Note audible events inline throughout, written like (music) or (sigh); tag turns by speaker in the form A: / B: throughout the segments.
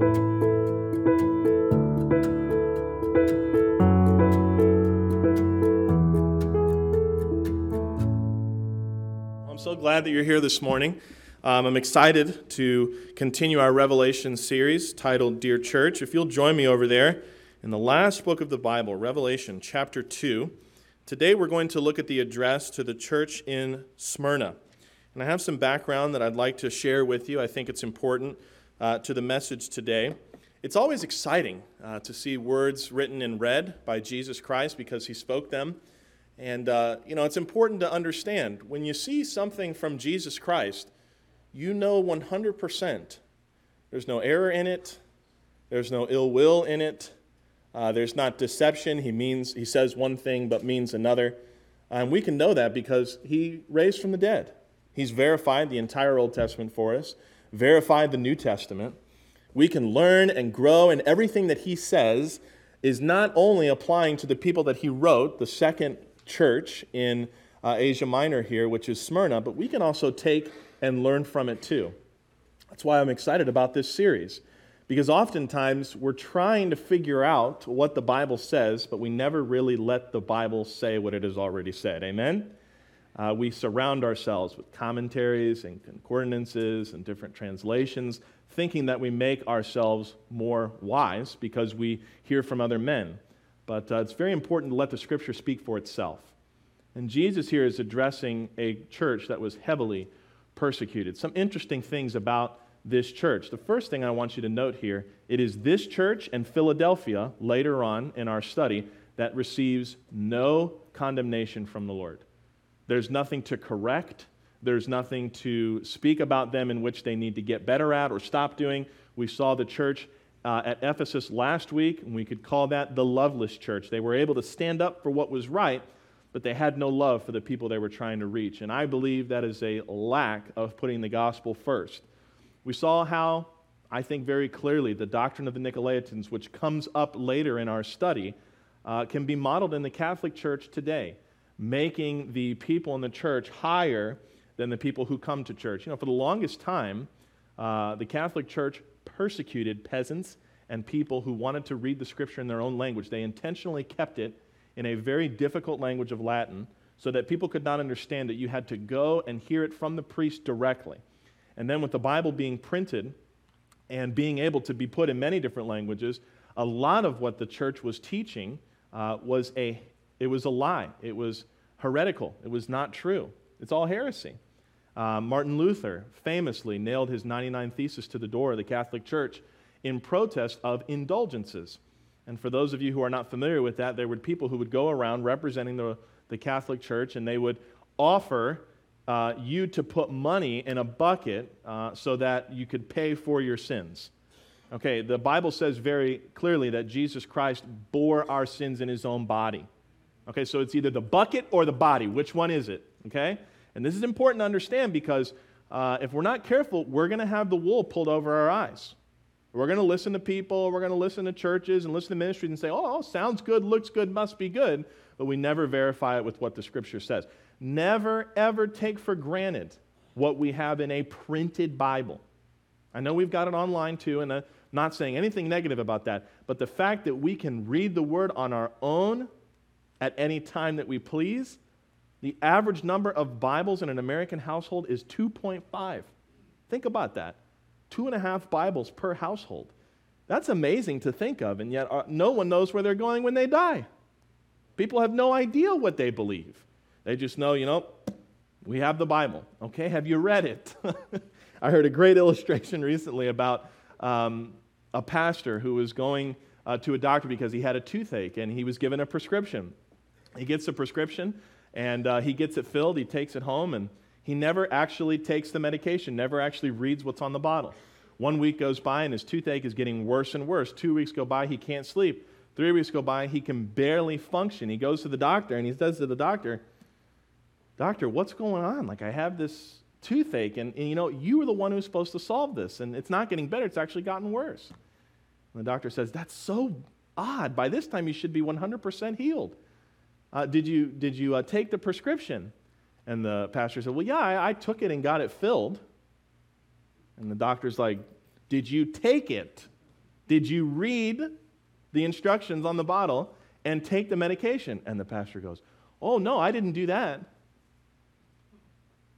A: I'm so glad that you're here this morning. Um, I'm excited to continue our Revelation series titled Dear Church. If you'll join me over there in the last book of the Bible, Revelation chapter 2. Today we're going to look at the address to the church in Smyrna. And I have some background that I'd like to share with you. I think it's important uh, to the message today. It's always exciting uh, to see words written in red by Jesus Christ because he spoke them. And, uh, you know, it's important to understand when you see something from Jesus Christ, you know 100% there's no error in it, there's no ill will in it, uh, there's not deception. He means he says one thing but means another. And we can know that because he raised from the dead. He's verified the entire Old Testament for us, verified the New Testament. We can learn and grow, and everything that he says is not only applying to the people that he wrote, the second church in uh, Asia Minor here, which is Smyrna, but we can also take and learn from it too. That's why I'm excited about this series. Because oftentimes we're trying to figure out what the Bible says, but we never really let the Bible say what it has already said. Amen? Uh, we surround ourselves with commentaries and concordances and different translations, thinking that we make ourselves more wise because we hear from other men. But uh, it's very important to let the Scripture speak for itself. And Jesus here is addressing a church that was heavily persecuted. Some interesting things about this church. The first thing I want you to note here, it is this church and Philadelphia later on in our study that receives no condemnation from the Lord. There's nothing to correct. There's nothing to speak about them in which they need to get better at or stop doing. We saw the church uh, at Ephesus last week, and we could call that the loveless church. They were able to stand up for what was right, but they had no love for the people they were trying to reach. And I believe that is a lack of putting the gospel first. We saw how, I think very clearly, the doctrine of the Nicolaitans, which comes up later in our study, uh, can be modeled in the Catholic Church today, making the people in the church higher than the people who come to church. You know, for the longest time, uh, the Catholic Church persecuted peasants and people who wanted to read the scripture in their own language. They intentionally kept it in a very difficult language of Latin so that people could not understand it. You had to go and hear it from the priest directly. And then with the Bible being printed and being able to be put in many different languages, a lot of what the church was teaching uh, was a it was a lie. It was heretical. It was not true. It's all heresy. Uh, Martin Luther famously nailed his 99 Thesis to the door of the Catholic Church in protest of indulgences. And for those of you who are not familiar with that, there were people who would go around representing the, the Catholic Church and they would offer uh, you to put money in a bucket uh, so that you could pay for your sins. Okay, the Bible says very clearly that Jesus Christ bore our sins in his own body. Okay, so it's either the bucket or the body. Which one is it? Okay? And this is important to understand because uh, if we're not careful, we're going to have the wool pulled over our eyes. We're going to listen to people, we're going to listen to churches and listen to ministries and say, oh, sounds good, looks good, must be good, but we never verify it with what the scripture says. Never, ever take for granted what we have in a printed Bible. I know we've got it online too, and I'm not saying anything negative about that, but the fact that we can read the Word on our own at any time that we please, the average number of Bibles in an American household is 2.5. Think about that two and a half Bibles per household. That's amazing to think of, and yet uh, no one knows where they're going when they die. People have no idea what they believe. They just know, you know, we have the Bible. Okay, have you read it? (laughs) I heard a great illustration (laughs) recently about um, a pastor who was going uh, to a doctor because he had a toothache and he was given a prescription. He gets the prescription and uh, he gets it filled, he takes it home, and he never actually takes the medication, never actually reads what's on the bottle. One week goes by and his toothache is getting worse and worse. Two weeks go by, he can't sleep. Three weeks go by, he can barely function. He goes to the doctor and he says to the doctor, Doctor, what's going on? Like, I have this toothache, and, and you know, you were the one who's supposed to solve this, and it's not getting better, it's actually gotten worse. And the doctor says, That's so odd. By this time, you should be 100% healed. Uh, did you, did you uh, take the prescription? And the pastor said, Well, yeah, I, I took it and got it filled. And the doctor's like, Did you take it? Did you read the instructions on the bottle and take the medication? And the pastor goes, Oh, no, I didn't do that.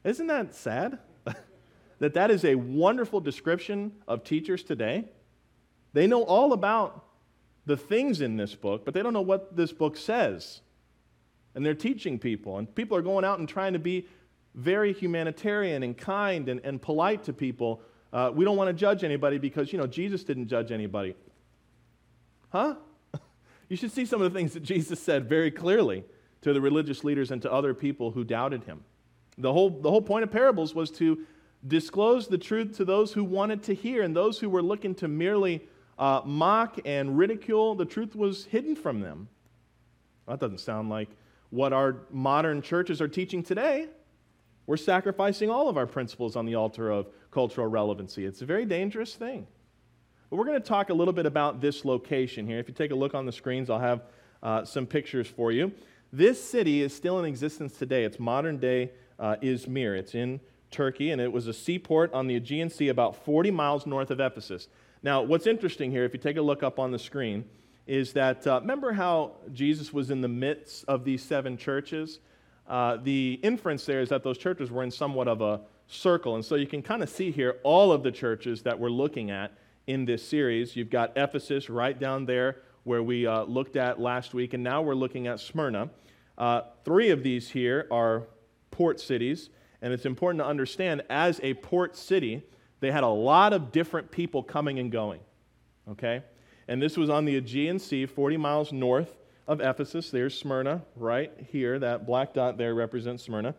A: Isn't that sad? (laughs) that that is a wonderful description of teachers today. They know all about the things in this book, but they don't know what this book says. And they're teaching people, and people are going out and trying to be very humanitarian and kind and, and polite to people. Uh, we don't want to judge anybody because, you know, Jesus didn't judge anybody. Huh? (laughs) you should see some of the things that Jesus said very clearly to the religious leaders and to other people who doubted him. The whole, the whole point of parables was to disclose the truth to those who wanted to hear, and those who were looking to merely uh, mock and ridicule, the truth was hidden from them. That doesn't sound like what our modern churches are teaching today. We're sacrificing all of our principles on the altar of cultural relevancy. It's a very dangerous thing. But we're going to talk a little bit about this location here. If you take a look on the screens, I'll have uh, some pictures for you. This city is still in existence today. It's modern day uh, Izmir. It's in Turkey, and it was a seaport on the Aegean Sea about 40 miles north of Ephesus. Now, what's interesting here, if you take a look up on the screen, is that uh, remember how Jesus was in the midst of these seven churches? Uh, the inference there is that those churches were in somewhat of a circle. And so you can kind of see here all of the churches that we're looking at in this series. You've got Ephesus right down there where we uh, looked at last week, and now we're looking at Smyrna. Uh, three of these here are port cities, and it's important to understand as a port city, they had a lot of different people coming and going. Okay? And this was on the Aegean Sea, 40 miles north of Ephesus. There's Smyrna right here. That black dot there represents Smyrna.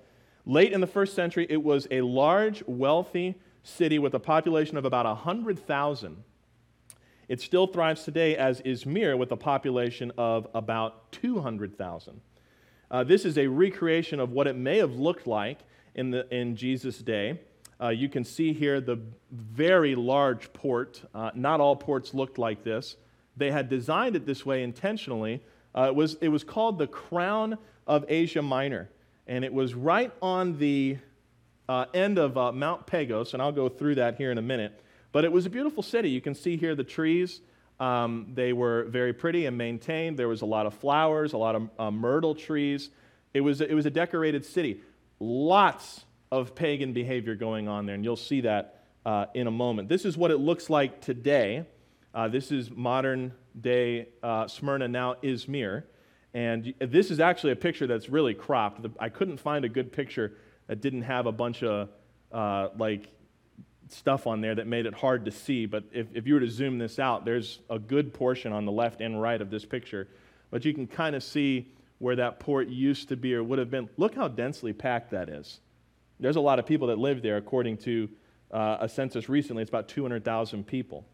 A: Late in the first century, it was a large, wealthy city with a population of about 100,000. It still thrives today as Izmir with a population of about 200,000. Uh, this is a recreation of what it may have looked like in, the, in Jesus' day. Uh, you can see here the very large port. Uh, not all ports looked like this. They had designed it this way intentionally. Uh, it, was, it was called the Crown of Asia Minor, and it was right on the uh, end of uh, Mount Pagos, and I'll go through that here in a minute. But it was a beautiful city. You can see here the trees. Um, they were very pretty and maintained. There was a lot of flowers, a lot of uh, myrtle trees. It was, it was a decorated city. Lots of pagan behavior going on there, and you'll see that uh, in a moment. This is what it looks like today. Uh, this is modern day uh, Smyrna, now Izmir. And this is actually a picture that's really cropped. I couldn't find a good picture that didn't have a bunch of uh, like stuff on there that made it hard to see. But if, if you were to zoom this out, there's a good portion on the left and right of this picture. But you can kind of see where that port used to be or would have been. Look how densely packed that is. There's a lot of people that live there, according to uh, a census recently. It's about 200,000 people.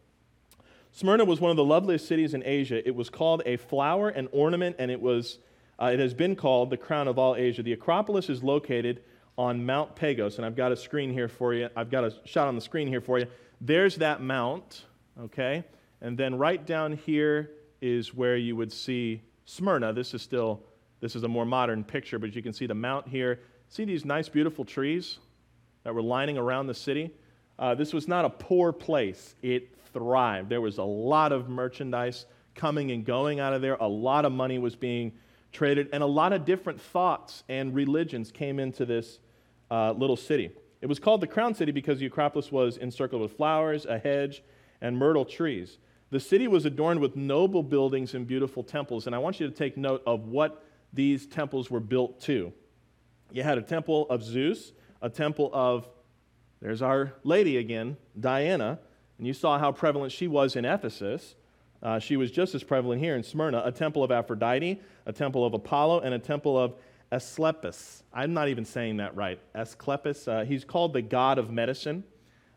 A: Smyrna was one of the loveliest cities in Asia. It was called a flower and ornament, and it, was, uh, it has been called the crown of all Asia. The Acropolis is located on Mount Pagos, and I've got a screen here for you. I've got a shot on the screen here for you. There's that mount, okay? And then right down here is where you would see Smyrna. This is still, this is a more modern picture, but you can see the mount here. See these nice, beautiful trees that were lining around the city? Uh, this was not a poor place. It thrived. There was a lot of merchandise coming and going out of there. A lot of money was being traded, and a lot of different thoughts and religions came into this uh, little city. It was called the Crown City because the Acropolis was encircled with flowers, a hedge, and myrtle trees. The city was adorned with noble buildings and beautiful temples, and I want you to take note of what these temples were built to. You had a temple of Zeus, a temple of, there's our lady again, Diana, and you saw how prevalent she was in Ephesus. Uh, she was just as prevalent here in Smyrna, a temple of Aphrodite, a temple of Apollo, and a temple of Asclepius. I'm not even saying that right. Asclepius. Uh, he's called the god of medicine,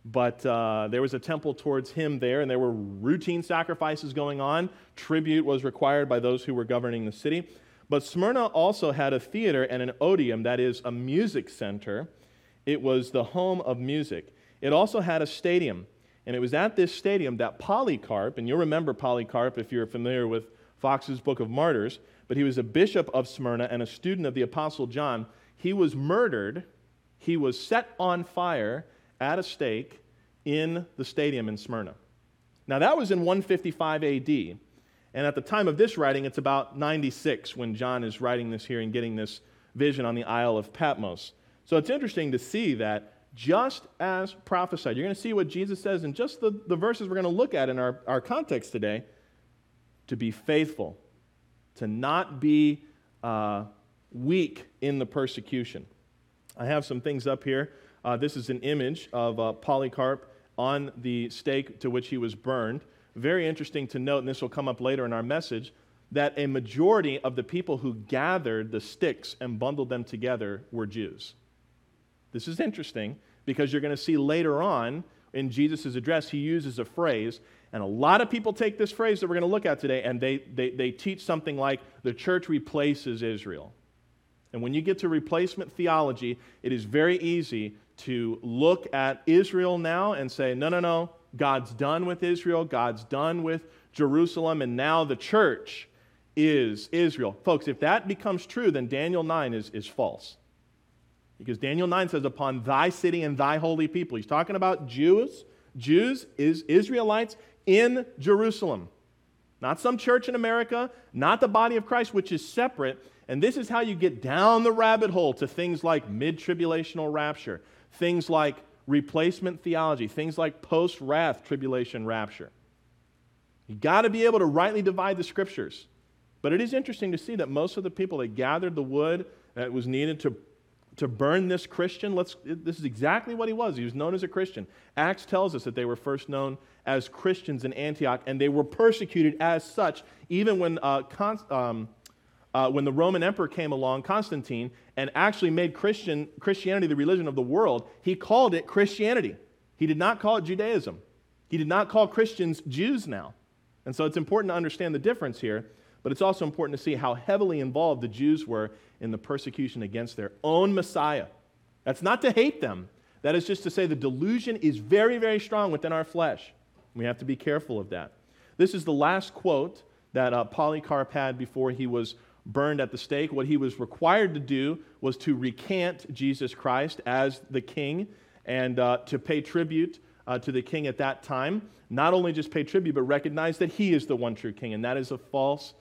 A: but uh, there was a temple towards him there, and there were routine sacrifices going on. Tribute was required by those who were governing the city. But Smyrna also had a theater and an odeum, that is, a music center. It was the home of music. It also had a stadium, and it was at this stadium that Polycarp, and you'll remember Polycarp if you're familiar with Fox's Book of Martyrs, but he was a bishop of Smyrna and a student of the Apostle John. He was murdered, he was set on fire at a stake in the stadium in Smyrna. Now, that was in 155 AD. And at the time of this writing, it's about 96 when John is writing this here and getting this vision on the Isle of Patmos. So it's interesting to see that just as prophesied, you're going to see what Jesus says in just the, the verses we're going to look at in our, our context today to be faithful, to not be uh, weak in the persecution. I have some things up here. Uh, this is an image of uh, Polycarp on the stake to which he was burned. Very interesting to note, and this will come up later in our message, that a majority of the people who gathered the sticks and bundled them together were Jews. This is interesting because you're going to see later on in Jesus' address, he uses a phrase, and a lot of people take this phrase that we're going to look at today and they, they, they teach something like the church replaces Israel. And when you get to replacement theology, it is very easy to look at Israel now and say, no, no, no, God's done with Israel, God's done with Jerusalem, and now the church is Israel. Folks, if that becomes true, then Daniel 9 is, is false. Because Daniel 9 says, Upon thy city and thy holy people. He's talking about Jews, Jews, is Israelites in Jerusalem. Not some church in America, not the body of Christ, which is separate. And this is how you get down the rabbit hole to things like mid tribulational rapture, things like replacement theology, things like post wrath tribulation rapture. You got to be able to rightly divide the scriptures. But it is interesting to see that most of the people that gathered the wood that was needed to, to burn this Christian, let's, this is exactly what he was. He was known as a Christian. Acts tells us that they were first known as Christians in Antioch, and they were persecuted as such, even when, uh, um, uh, when the Roman emperor came along, Constantine, and actually made Christian, Christianity the religion of the world. He called it Christianity. He did not call it Judaism. He did not call Christians Jews now. And so it's important to understand the difference here. But it's also important to see how heavily involved the Jews were in the persecution against their own Messiah. That's not to hate them, that is just to say the delusion is very, very strong within our flesh. We have to be careful of that. This is the last quote that uh, Polycarp had before he was burned at the stake. What he was required to do was to recant Jesus Christ as the king and uh, to pay tribute uh, to the king at that time. Not only just pay tribute, but recognize that he is the one true king, and that is a false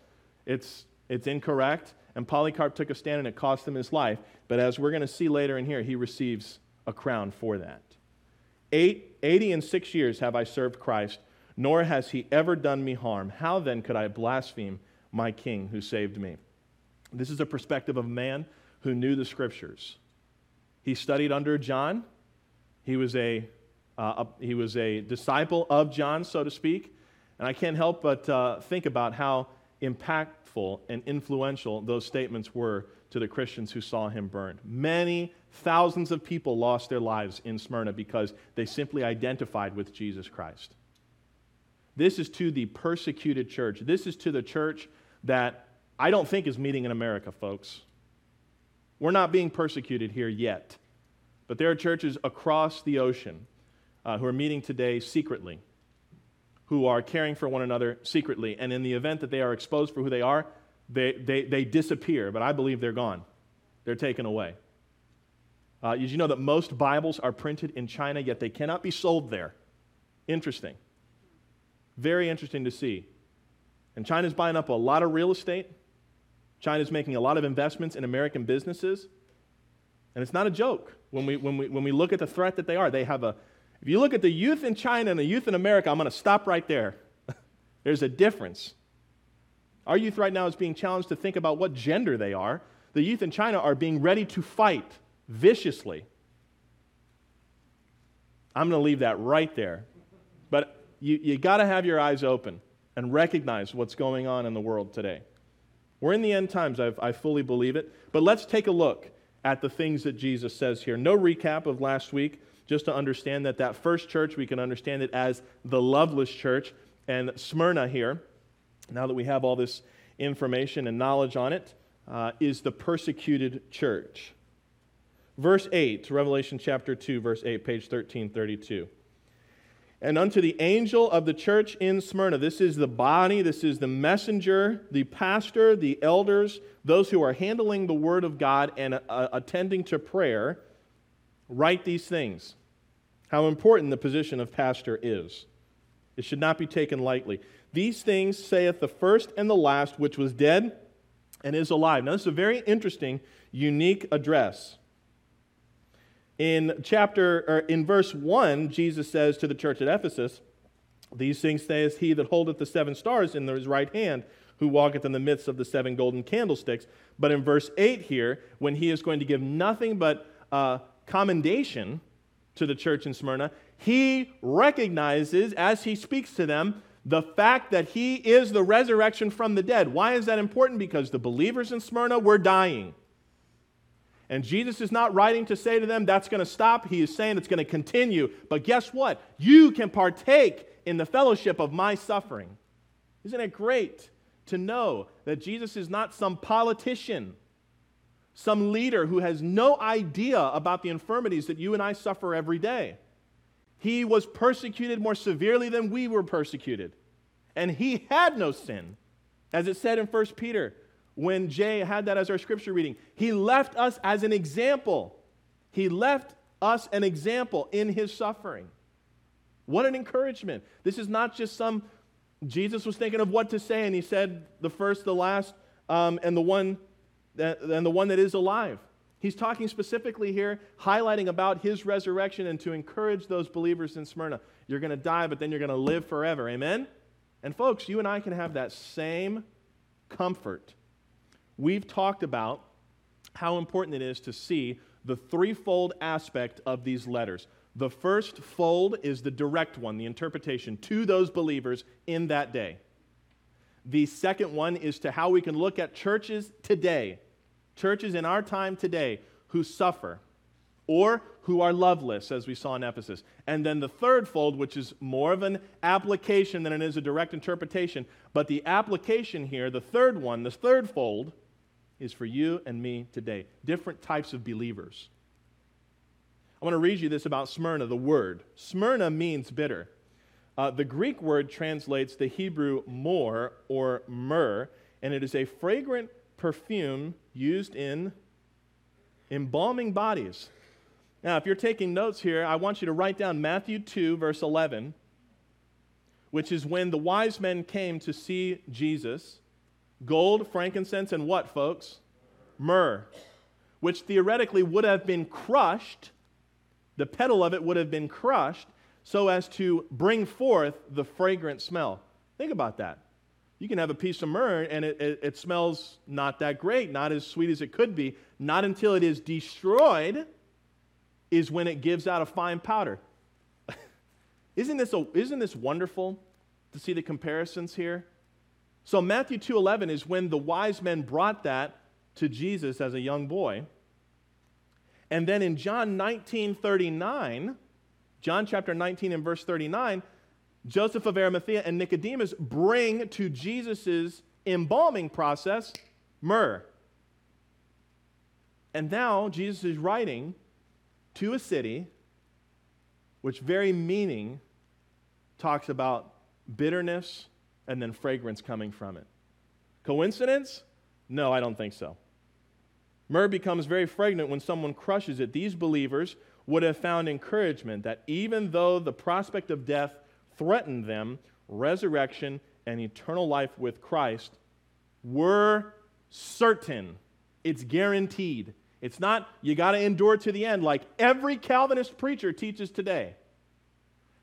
A: it's, it's incorrect, and Polycarp took a stand and it cost him his life. But as we're going to see later in here, he receives a crown for that. Eight, 80 and six years have I served Christ, nor has he ever done me harm. How then could I blaspheme my king who saved me? This is a perspective of a man who knew the scriptures. He studied under John. He was a, uh, a he was a disciple of John, so to speak. And I can't help but uh, think about how impactful and influential those statements were to the Christians who saw him burned. Many thousands of people lost their lives in Smyrna because they simply identified with Jesus Christ. This is to the persecuted church. This is to the church that I don't think is meeting in America, folks. We're not being persecuted here yet. But there are churches across the ocean uh, who are meeting today secretly who are caring for one another secretly. And in the event that they are exposed for who they are, they, they, they disappear, but I believe they're gone. They're taken away. Uh, did you know that most Bibles are printed in China, yet they cannot be sold there? Interesting. Very interesting to see. And China's buying up a lot of real estate. China's making a lot of investments in American businesses. And it's not a joke when we, when we, when we look at the threat that they are. They have a, if you look at the youth in China and the youth in America, I'm going to stop right there. (laughs) There's a difference. Our youth right now is being challenged to think about what gender they are. The youth in China are being ready to fight viciously. I'm going to leave that right there. But you, you got to have your eyes open and recognize what's going on in the world today. We're in the end times, I've, I fully believe it. But let's take a look at the things that Jesus says here. No recap of last week just to understand that that first church, we can understand it as the loveless church. And Smyrna here, now that we have all this information and knowledge on it, uh, is the persecuted church. Verse 8, Revelation chapter 2, verse 8, page 1332. And unto the angel of the church in Smyrna, this is the body, this is the messenger, the pastor, the elders, those who are handling the word of God and uh, attending to prayer, write these things how important the position of pastor is. It should not be taken lightly. These things saith the first and the last, which was dead and is alive. Now, this is a very interesting, unique address. In chapter or in verse 1, Jesus says to the church at Ephesus, These things saith he that holdeth the seven stars in his right hand, who walketh in the midst of the seven golden candlesticks. But in verse 8 here, when he is going to give nothing but uh, commendation to the church in Smyrna, he recognizes as he speaks to them the fact that he is the resurrection from the dead. Why is that important? Because the believers in Smyrna were dying. And Jesus is not writing to say to them that's going to stop. He is saying it's going to continue. But guess what? You can partake in the fellowship of my suffering. Isn't it great to know that Jesus is not some politician, some leader who has no idea about the infirmities that you and I suffer every day? He was persecuted more severely than we were persecuted. And he had no sin. As it said in 1 Peter, when Jay had that as our scripture reading, he left us as an example. He left us an example in his suffering. What an encouragement. This is not just some, Jesus was thinking of what to say, and he said the first, the last, um, and the one that, and the one that is alive. He's talking specifically here, highlighting about his resurrection and to encourage those believers in Smyrna. You're going to die, but then you're going to live forever. Amen? And folks, you and I can have that same comfort. We've talked about how important it is to see the threefold aspect of these letters. The first fold is the direct one, the interpretation to those believers in that day. The second one is to how we can look at churches today churches in our time today who suffer or who are loveless, as we saw in Ephesus. And then the third fold, which is more of an application than it is a direct interpretation, but the application here, the third one, the third fold, is for you and me today. Different types of believers. I want to read you this about Smyrna, the word. Smyrna means bitter. Uh, the Greek word translates the Hebrew mor or myrrh, and it is a fragrant perfume used in embalming bodies. Now, if you're taking notes here, I want you to write down Matthew 2, verse 11, which is when the wise men came to see Jesus. Gold, frankincense, and what, folks? Myrrh, which theoretically would have been crushed. The petal of it would have been crushed so as to bring forth the fragrant smell. Think about that. You can have a piece of myrrh and it, it, it, smells not that great, not as sweet as it could be. Not until it is destroyed is when it gives out a fine powder. (laughs) isn't, this a, isn't this wonderful to see the comparisons here? So Matthew 2:11 is when the wise men brought that to Jesus as a young boy. And then in John 19:39, John chapter 19 and verse 39, Joseph of Arimathea and Nicodemus bring to Jesus' embalming process myrrh. And now Jesus is writing to a city which very meaning talks about bitterness and then fragrance coming from it. Coincidence? No, I don't think so. Myrrh becomes very fragrant when someone crushes it. These believers would have found encouragement that even though the prospect of death threatened them, resurrection and eternal life with Christ were certain. It's guaranteed. It's not, you got to endure to the end like every Calvinist preacher teaches today.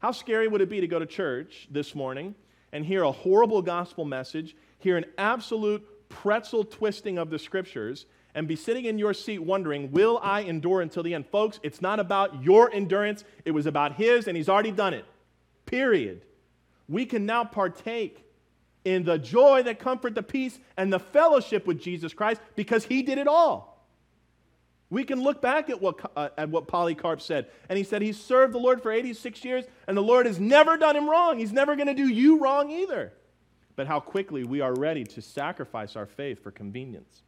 A: How scary would it be to go to church this morning and hear a horrible gospel message, hear an absolute pretzel twisting of the scriptures, and be sitting in your seat wondering, will I endure until the end? Folks, it's not about your endurance, it was about His, and He's already done it period. We can now partake in the joy, the comfort, the peace, and the fellowship with Jesus Christ because he did it all. We can look back at what, uh, at what Polycarp said. And he said he served the Lord for 86 years, and the Lord has never done him wrong. He's never going to do you wrong either. But how quickly we are ready to sacrifice our faith for convenience.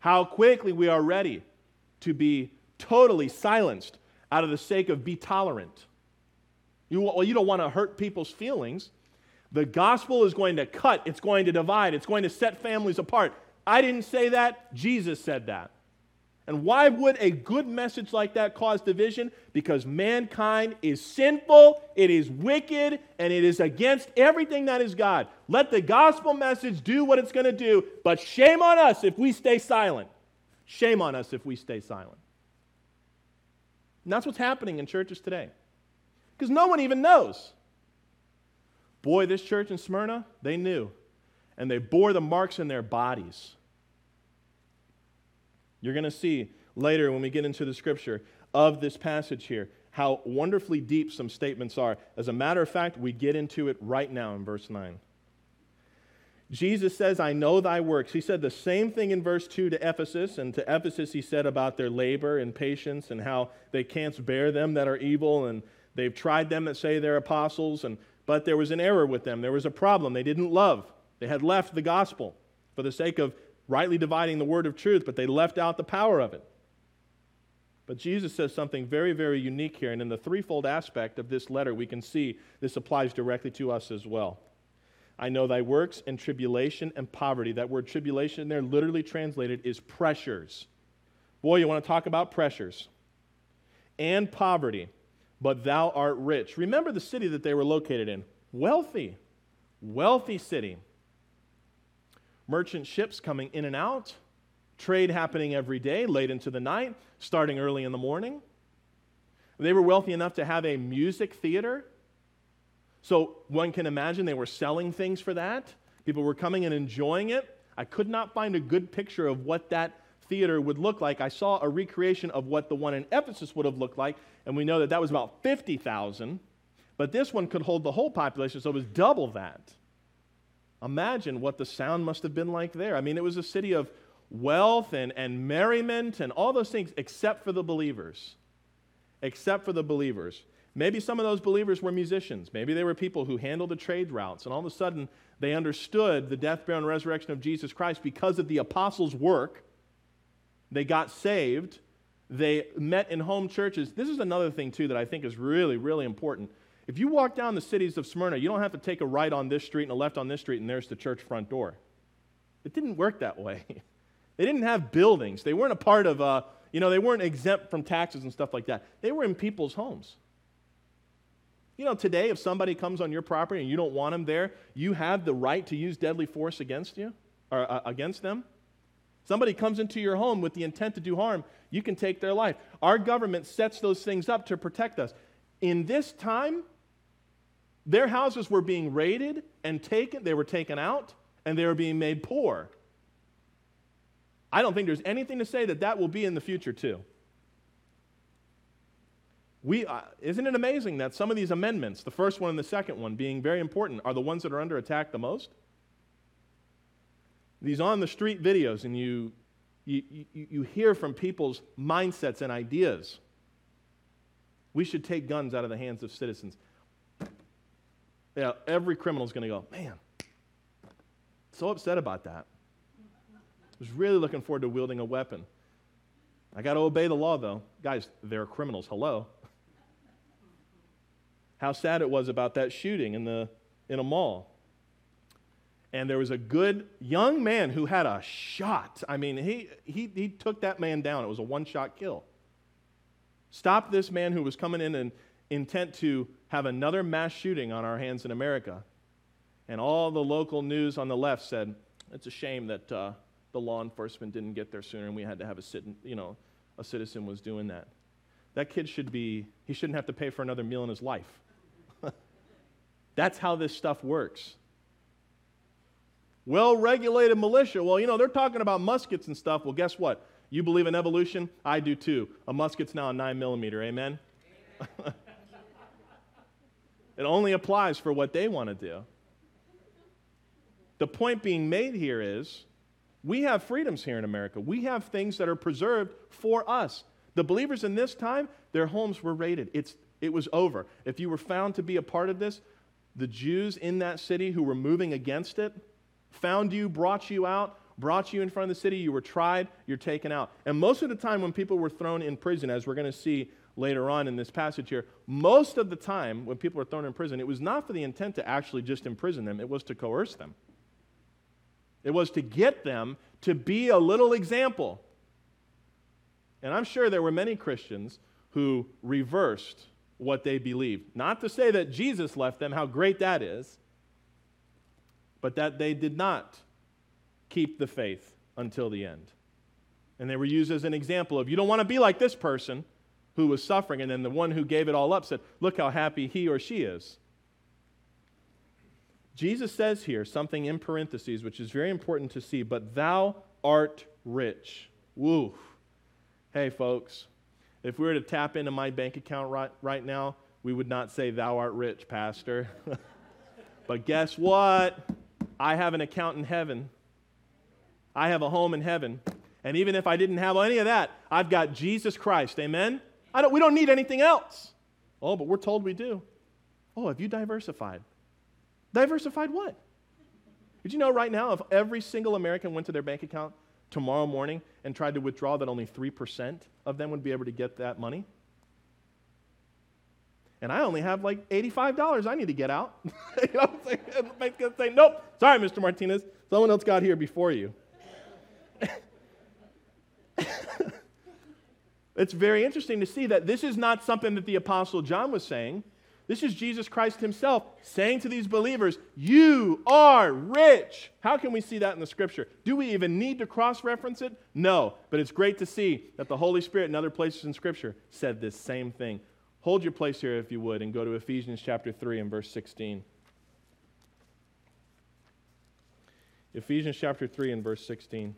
A: How quickly we are ready to be totally silenced out of the sake of be tolerant you, well, you don't want to hurt people's feelings. The gospel is going to cut, it's going to divide, it's going to set families apart. I didn't say that, Jesus said that. And why would a good message like that cause division? Because mankind is sinful, it is wicked, and it is against everything that is God. Let the gospel message do what it's going to do, but shame on us if we stay silent. Shame on us if we stay silent. And that's what's happening in churches today. Because no one even knows. Boy, this church in Smyrna, they knew. And they bore the marks in their bodies. You're going to see later when we get into the scripture of this passage here how wonderfully deep some statements are. As a matter of fact, we get into it right now in verse 9. Jesus says, I know thy works. He said the same thing in verse 2 to Ephesus. And to Ephesus, he said about their labor and patience and how they can't bear them that are evil. And they've tried them that say they're apostles. And, but there was an error with them. There was a problem. They didn't love. They had left the gospel for the sake of rightly dividing the word of truth, but they left out the power of it. But Jesus says something very, very unique here. And in the threefold aspect of this letter, we can see this applies directly to us as well. I know thy works and tribulation and poverty. That word tribulation there, literally translated, is pressures. Boy, you want to talk about pressures. And poverty, but thou art rich. Remember the city that they were located in. Wealthy, wealthy city merchant ships coming in and out, trade happening every day, late into the night, starting early in the morning. They were wealthy enough to have a music theater. So one can imagine they were selling things for that. People were coming and enjoying it. I could not find a good picture of what that theater would look like. I saw a recreation of what the one in Ephesus would have looked like, and we know that that was about 50,000. But this one could hold the whole population, so it was double that. Imagine what the sound must have been like there. I mean, it was a city of wealth and, and merriment and all those things, except for the believers. Except for the believers. Maybe some of those believers were musicians. Maybe they were people who handled the trade routes, and all of a sudden they understood the death, burial, and resurrection of Jesus Christ because of the apostles' work. They got saved. They met in home churches. This is another thing, too, that I think is really, really important. If you walk down the cities of Smyrna, you don't have to take a right on this street and a left on this street, and there's the church front door. It didn't work that way. (laughs) they didn't have buildings. They weren't a part of, uh, you know, they weren't exempt from taxes and stuff like that. They were in people's homes. You know, today, if somebody comes on your property and you don't want them there, you have the right to use deadly force against you or uh, against them. Somebody comes into your home with the intent to do harm, you can take their life. Our government sets those things up to protect us. In this time, their houses were being raided and taken, they were taken out, and they were being made poor. I don't think there's anything to say that that will be in the future, too. We, uh, isn't it amazing that some of these amendments, the first one and the second one being very important, are the ones that are under attack the most? These on the street videos, and you, you, you, you hear from people's mindsets and ideas. We should take guns out of the hands of citizens. Yeah, every criminal is going to go, man, so upset about that. I was really looking forward to wielding a weapon. I got to obey the law, though. Guys, they're criminals. Hello. How sad it was about that shooting in, the, in a mall. And there was a good young man who had a shot. I mean, he, he, he took that man down. It was a one shot kill. Stopped this man who was coming in and intent to have another mass shooting on our hands in America. And all the local news on the left said, it's a shame that uh, the law enforcement didn't get there sooner and we had to have a, sit- you know, a citizen was doing that. That kid should be, he shouldn't have to pay for another meal in his life. (laughs) That's how this stuff works. Well regulated militia, well, you know, they're talking about muskets and stuff. Well, guess what? You believe in evolution? I do too. A musket's now a 9 millimeter, amen? amen. (laughs) It only applies for what they want to do. The point being made here is we have freedoms here in America. We have things that are preserved for us. The believers in this time, their homes were raided. It's, it was over. If you were found to be a part of this, the Jews in that city who were moving against it found you, brought you out, brought you in front of the city. You were tried, you're taken out. And most of the time, when people were thrown in prison, as we're going to see later on in this passage here, most of the time when people were thrown in prison, it was not for the intent to actually just imprison them, it was to coerce them. It was to get them to be a little example. And I'm sure there were many Christians who reversed what they believed. Not to say that Jesus left them, how great that is, but that they did not keep the faith until the end. And they were used as an example of you don't want to be like this person who was suffering, and then the one who gave it all up said, Look how happy he or she is. Jesus says here something in parentheses, which is very important to see, but thou art rich. Woo. Hey, folks, if we were to tap into my bank account right, right now, we would not say, Thou art rich, Pastor. (laughs) but guess what? I have an account in heaven. I have a home in heaven. And even if I didn't have any of that, I've got Jesus Christ. Amen? I don't, we don't need anything else. Oh, but we're told we do. Oh, have you diversified? Diversified what? Did you know right now, if every single American went to their bank account tomorrow morning and tried to withdraw, that only 3% of them would be able to get that money? And I only have like $85 I need to get out. (laughs) you know I'm saying? say, nope, sorry, Mr. Martinez. Someone else got here before you. (laughs) it's very interesting to see that this is not something that the Apostle John was saying. This is Jesus Christ himself saying to these believers, You are rich. How can we see that in the scripture? Do we even need to cross reference it? No, but it's great to see that the Holy Spirit in other places in scripture said this same thing. Hold your place here if you would and go to Ephesians chapter 3 and verse 16. Ephesians chapter 3 and verse 16.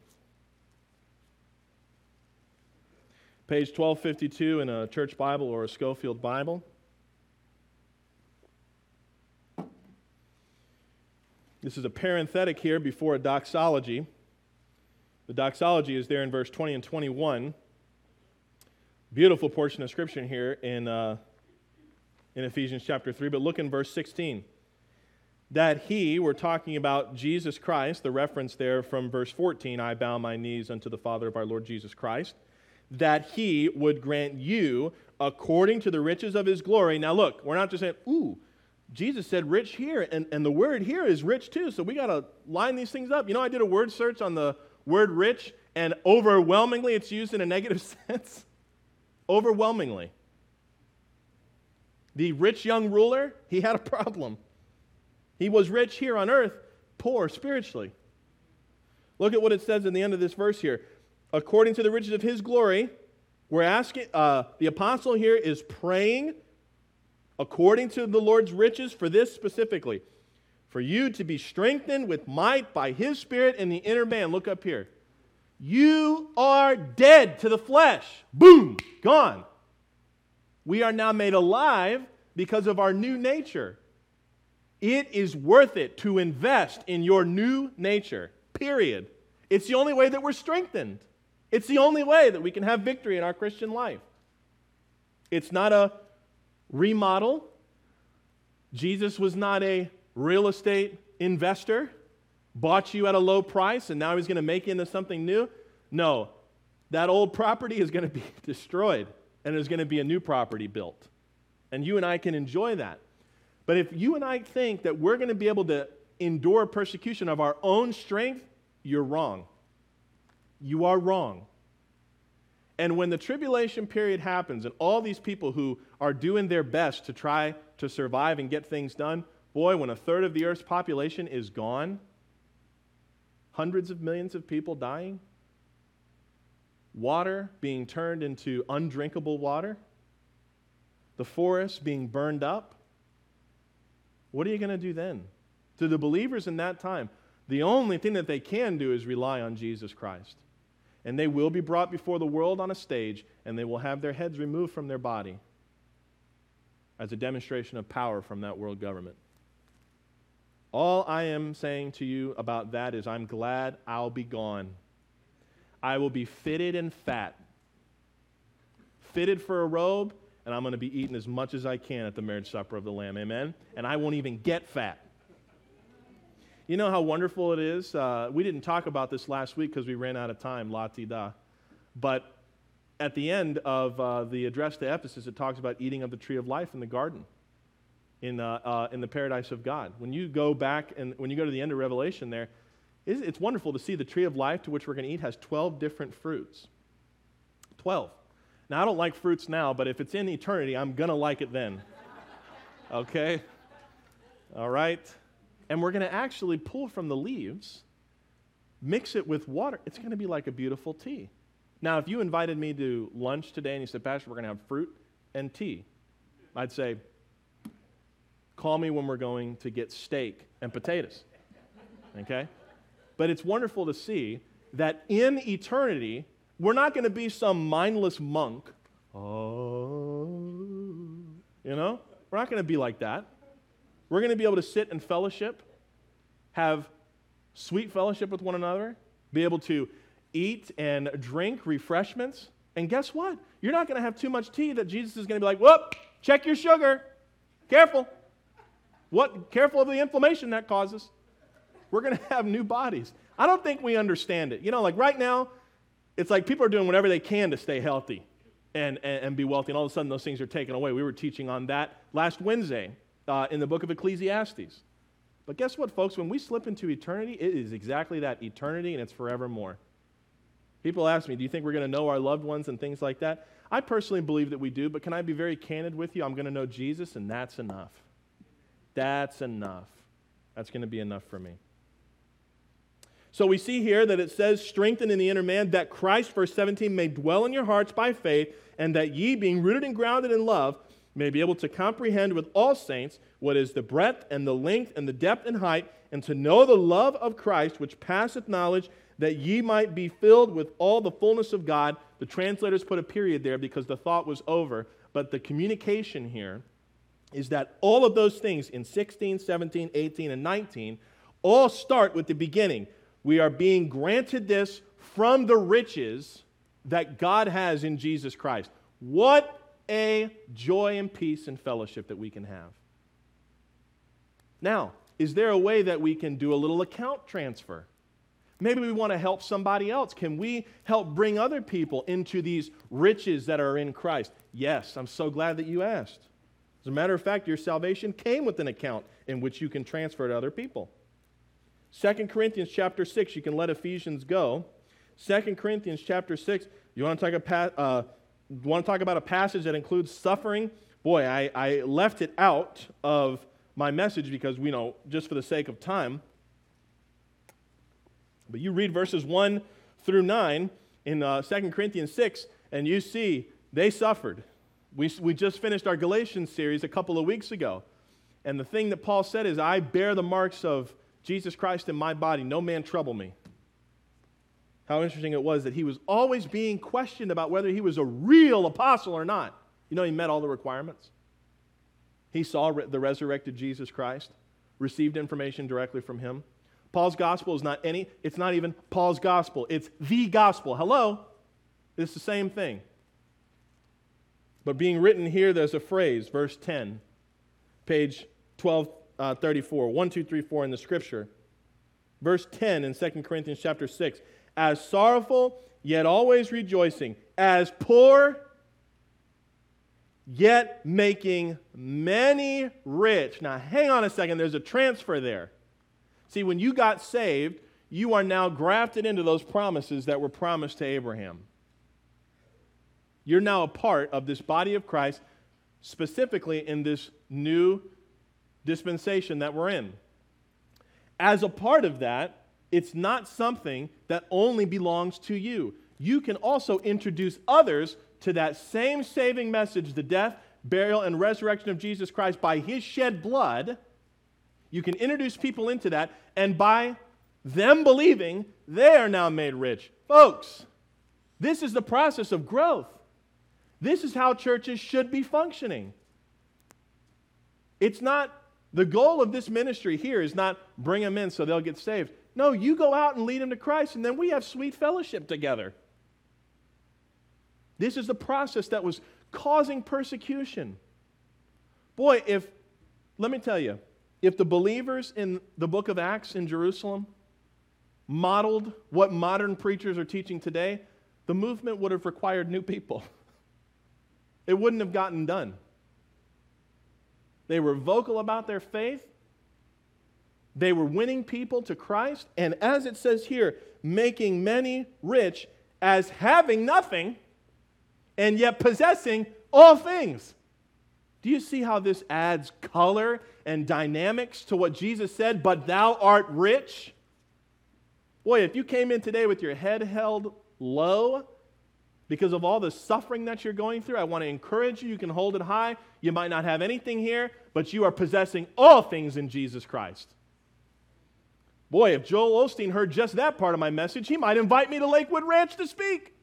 A: Page 1252 in a church Bible or a Scofield Bible. This is a parenthetic here before a doxology. The doxology is there in verse 20 and 21. Beautiful portion of scripture here in, uh, in Ephesians chapter 3. But look in verse 16. That he, we're talking about Jesus Christ, the reference there from verse 14, I bow my knees unto the Father of our Lord Jesus Christ, that he would grant you according to the riches of his glory. Now look, we're not just saying, ooh, Jesus said rich here, and, and the word here is rich too, so we got to line these things up. You know, I did a word search on the word rich, and overwhelmingly it's used in a negative (laughs) sense. overwhelmingly. The rich young ruler, he had a problem. He was rich here on earth, poor spiritually. Look at what it says in the end of this verse here. According to the riches of his glory, we're asking, uh, the apostle here is praying according to the Lord's riches, for this specifically, for you to be strengthened with might by his Spirit in the inner man. Look up here. You are dead to the flesh. Boom, gone. We are now made alive because of our new nature. It is worth it to invest in your new nature, period. It's the only way that we're strengthened. It's the only way that we can have victory in our Christian life. It's not a remodel. Jesus was not a real estate investor, bought you at a low price, and now he's going to make you into something new. No, that old property is going to be (laughs) destroyed, and there's going to be a new property built. And you and I can enjoy that. But if you and I think that we're going to be able to endure persecution of our own strength, you're wrong. You are wrong. And when the tribulation period happens and all these people who are doing their best to try to survive and get things done, boy, when a third of the earth's population is gone, hundreds of millions of people dying, water being turned into undrinkable water, the forests being burned up, what are you going to do then? To the believers in that time, the only thing that they can do is rely on Jesus Christ and they will be brought before the world on a stage, and they will have their heads removed from their body as a demonstration of power from that world government. All I am saying to you about that is I'm glad I'll be gone. I will be fitted and fat, fitted for a robe, and I'm going to be eating as much as I can at the marriage supper of the Lamb. Amen? And I won't even get fat. You know how wonderful it is? Uh, we didn't talk about this last week because we ran out of time, la ti da. But at the end of uh, the address to Ephesus, it talks about eating of the tree of life in the garden, in, uh, uh in the paradise of God. When you go back and when you go to the end of Revelation there, it's wonderful to see the tree of life to which we're going to eat has 12 different fruits. 12. Now, I don't like fruits now, but if it's in eternity, I'm going to like it then. (laughs) Okay? All right? And we're going to actually pull from the leaves, mix it with water. It's going to be like a beautiful tea. Now, if you invited me to lunch today and you said, Pastor, we're going to have fruit and tea, I'd say, call me when we're going to get steak and potatoes. Okay? But it's wonderful to see that in eternity, we're not going to be some mindless monk. Oh, you know? We're not going to be like that. We're going to be able to sit and fellowship, have sweet fellowship with one another, be able to eat and drink refreshments. And guess what? You're not going to have too much tea that Jesus is going to be like, whoop, check your sugar. Careful. What? Careful of the inflammation that causes. We're going (laughs) to have new bodies. I don't think we understand it. You know, like right now, it's like people are doing whatever they can to stay healthy and, and, and be wealthy, and all of a sudden those things are taken away. We were teaching on that last Wednesday uh, in the book of Ecclesiastes. But guess what, folks? When we slip into eternity, it is exactly that eternity, and it's forevermore. People ask me, do you think we're going to know our loved ones and things like that? I personally believe that we do, but can I be very candid with you? I'm going to know Jesus, and that's enough. That's enough. That's going to be enough for me. So we see here that it says, strengthen in the inner man, that Christ, verse 17, may dwell in your hearts by faith, and that ye, being rooted and grounded in love, may be able to comprehend with all saints what is the breadth and the length and the depth and height, and to know the love of Christ, which passeth knowledge, that ye might be filled with all the fullness of God. The translators put a period there because the thought was over, but the communication here is that all of those things in 16, 17, 18, and 19 all start with the beginning we are being granted this from the riches that God has in Jesus Christ. What a joy and peace and fellowship that we can have. Now, is there a way that we can do a little account transfer? Maybe we want to help somebody else. Can we help bring other people into these riches that are in Christ? Yes, I'm so glad that you asked. As a matter of fact, your salvation came with an account in which you can transfer to other people. 2 Corinthians chapter 6, you can let Ephesians go. 2 Corinthians chapter 6, you want to talk about, uh, want to talk about a passage that includes suffering? Boy, I, I left it out of my message because we know, just for the sake of time. But you read verses 1 through 9 in uh, 2 Corinthians 6, and you see they suffered. We, we just finished our Galatians series a couple of weeks ago. And the thing that Paul said is, I bear the marks of Jesus Christ in my body, no man trouble me. How interesting it was that he was always being questioned about whether he was a real apostle or not. You know, he met all the requirements. He saw the resurrected Jesus Christ, received information directly from him. Paul's gospel is not any, it's not even Paul's gospel, it's the gospel. Hello? It's the same thing. But being written here, there's a phrase, verse 10, page 12 uh, 1, 2, 3, 4 in the scripture. Verse 10 in 2 Corinthians chapter 6. As sorrowful, yet always rejoicing. As poor, yet making many rich. Now, hang on a second. There's a transfer there. See, when you got saved, you are now grafted into those promises that were promised to Abraham. You're now a part of this body of Christ, specifically in this new dispensation that we're in. As a part of that, it's not something that only belongs to you. You can also introduce others to that same saving message the death, burial, and resurrection of Jesus Christ by his shed blood. You can introduce people into that, and by them believing, they are now made rich. Folks, this is the process of growth. This is how churches should be functioning. It's not the goal of this ministry here is not bring them in so they'll get saved. No, you go out and lead them to Christ, and then we have sweet fellowship together. This is the process that was causing persecution. Boy, if, let me tell you, if the believers in the book of Acts in Jerusalem modeled what modern preachers are teaching today, the movement would have required new people. (laughs) It wouldn't have gotten done. They were vocal about their faith. They were winning people to Christ. And as it says here, making many rich as having nothing. and yet possessing all things. Do you see how this adds color and dynamics to what Jesus said, but thou art rich? Boy, if you came in today with your head held low because of all the suffering that you're going through, I want to encourage you. You can hold it high. You might not have anything here, but you are possessing all things in Jesus Christ. Boy, if Joel Osteen heard just that part of my message, he might invite me to Lakewood Ranch to speak.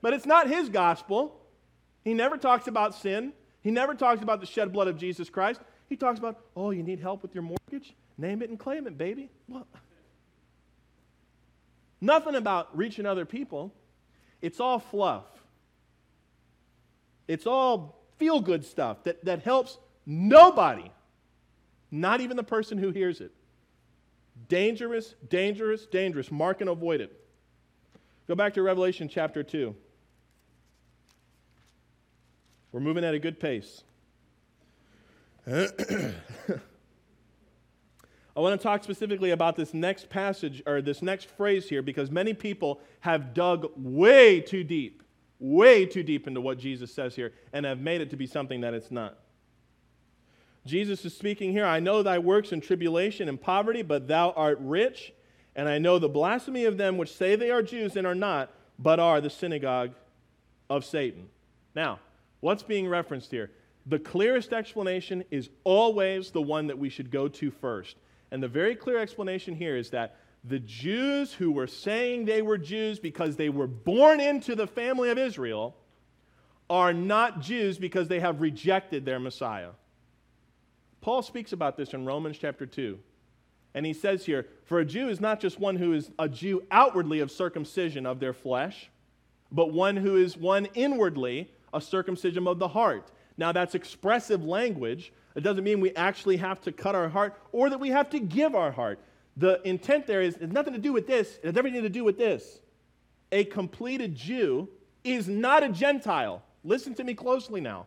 A: But it's not his gospel. He never talks about sin. He never talks about the shed blood of Jesus Christ. He talks about, oh, you need help with your mortgage? Name it and claim it, baby. What? Nothing about reaching other people. It's all fluff. It's all feel good stuff that, that helps nobody, not even the person who hears it. Dangerous, dangerous, dangerous. Mark and avoid it. Go back to Revelation chapter 2. We're moving at a good pace. (clears throat) I want to talk specifically about this next passage or this next phrase here because many people have dug way too deep, way too deep into what Jesus says here and have made it to be something that it's not. Jesus is speaking here I know thy works in tribulation and poverty, but thou art rich, and I know the blasphemy of them which say they are Jews and are not, but are the synagogue of Satan. Now, What's being referenced here? The clearest explanation is always the one that we should go to first. And the very clear explanation here is that the Jews who were saying they were Jews because they were born into the family of Israel are not Jews because they have rejected their Messiah. Paul speaks about this in Romans chapter 2. And he says here, For a Jew is not just one who is a Jew outwardly of circumcision of their flesh, but one who is one inwardly a circumcision of the heart. Now, that's expressive language. It doesn't mean we actually have to cut our heart or that we have to give our heart. The intent there is, nothing to do with this, it has everything to do with this. A completed Jew is not a Gentile. Listen to me closely now.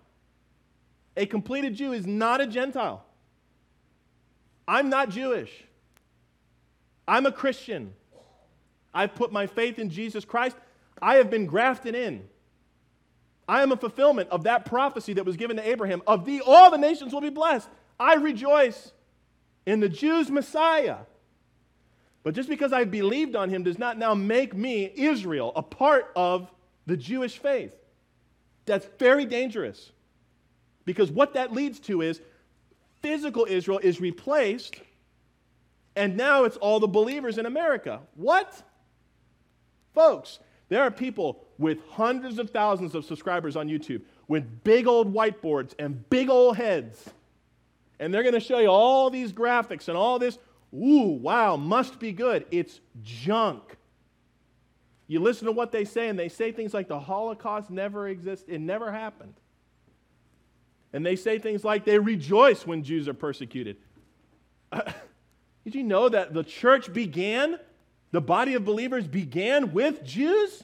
A: A completed Jew is not a Gentile. I'm not Jewish. I'm a Christian. I've put my faith in Jesus Christ. I have been grafted in. I am a fulfillment of that prophecy that was given to Abraham. Of thee, all the nations will be blessed. I rejoice in the Jews' Messiah. But just because I believed on him does not now make me, Israel, a part of the Jewish faith. That's very dangerous. Because what that leads to is physical Israel is replaced, and now it's all the believers in America. What? Folks, there are people with hundreds of thousands of subscribers on YouTube with big old whiteboards and big old heads. And they're going to show you all these graphics and all this. Ooh, wow, must be good. It's junk. You listen to what they say, and they say things like the Holocaust never existed, it never happened. And they say things like they rejoice when Jews are persecuted. Uh, (laughs) did you know that the church began the body of believers began with Jews.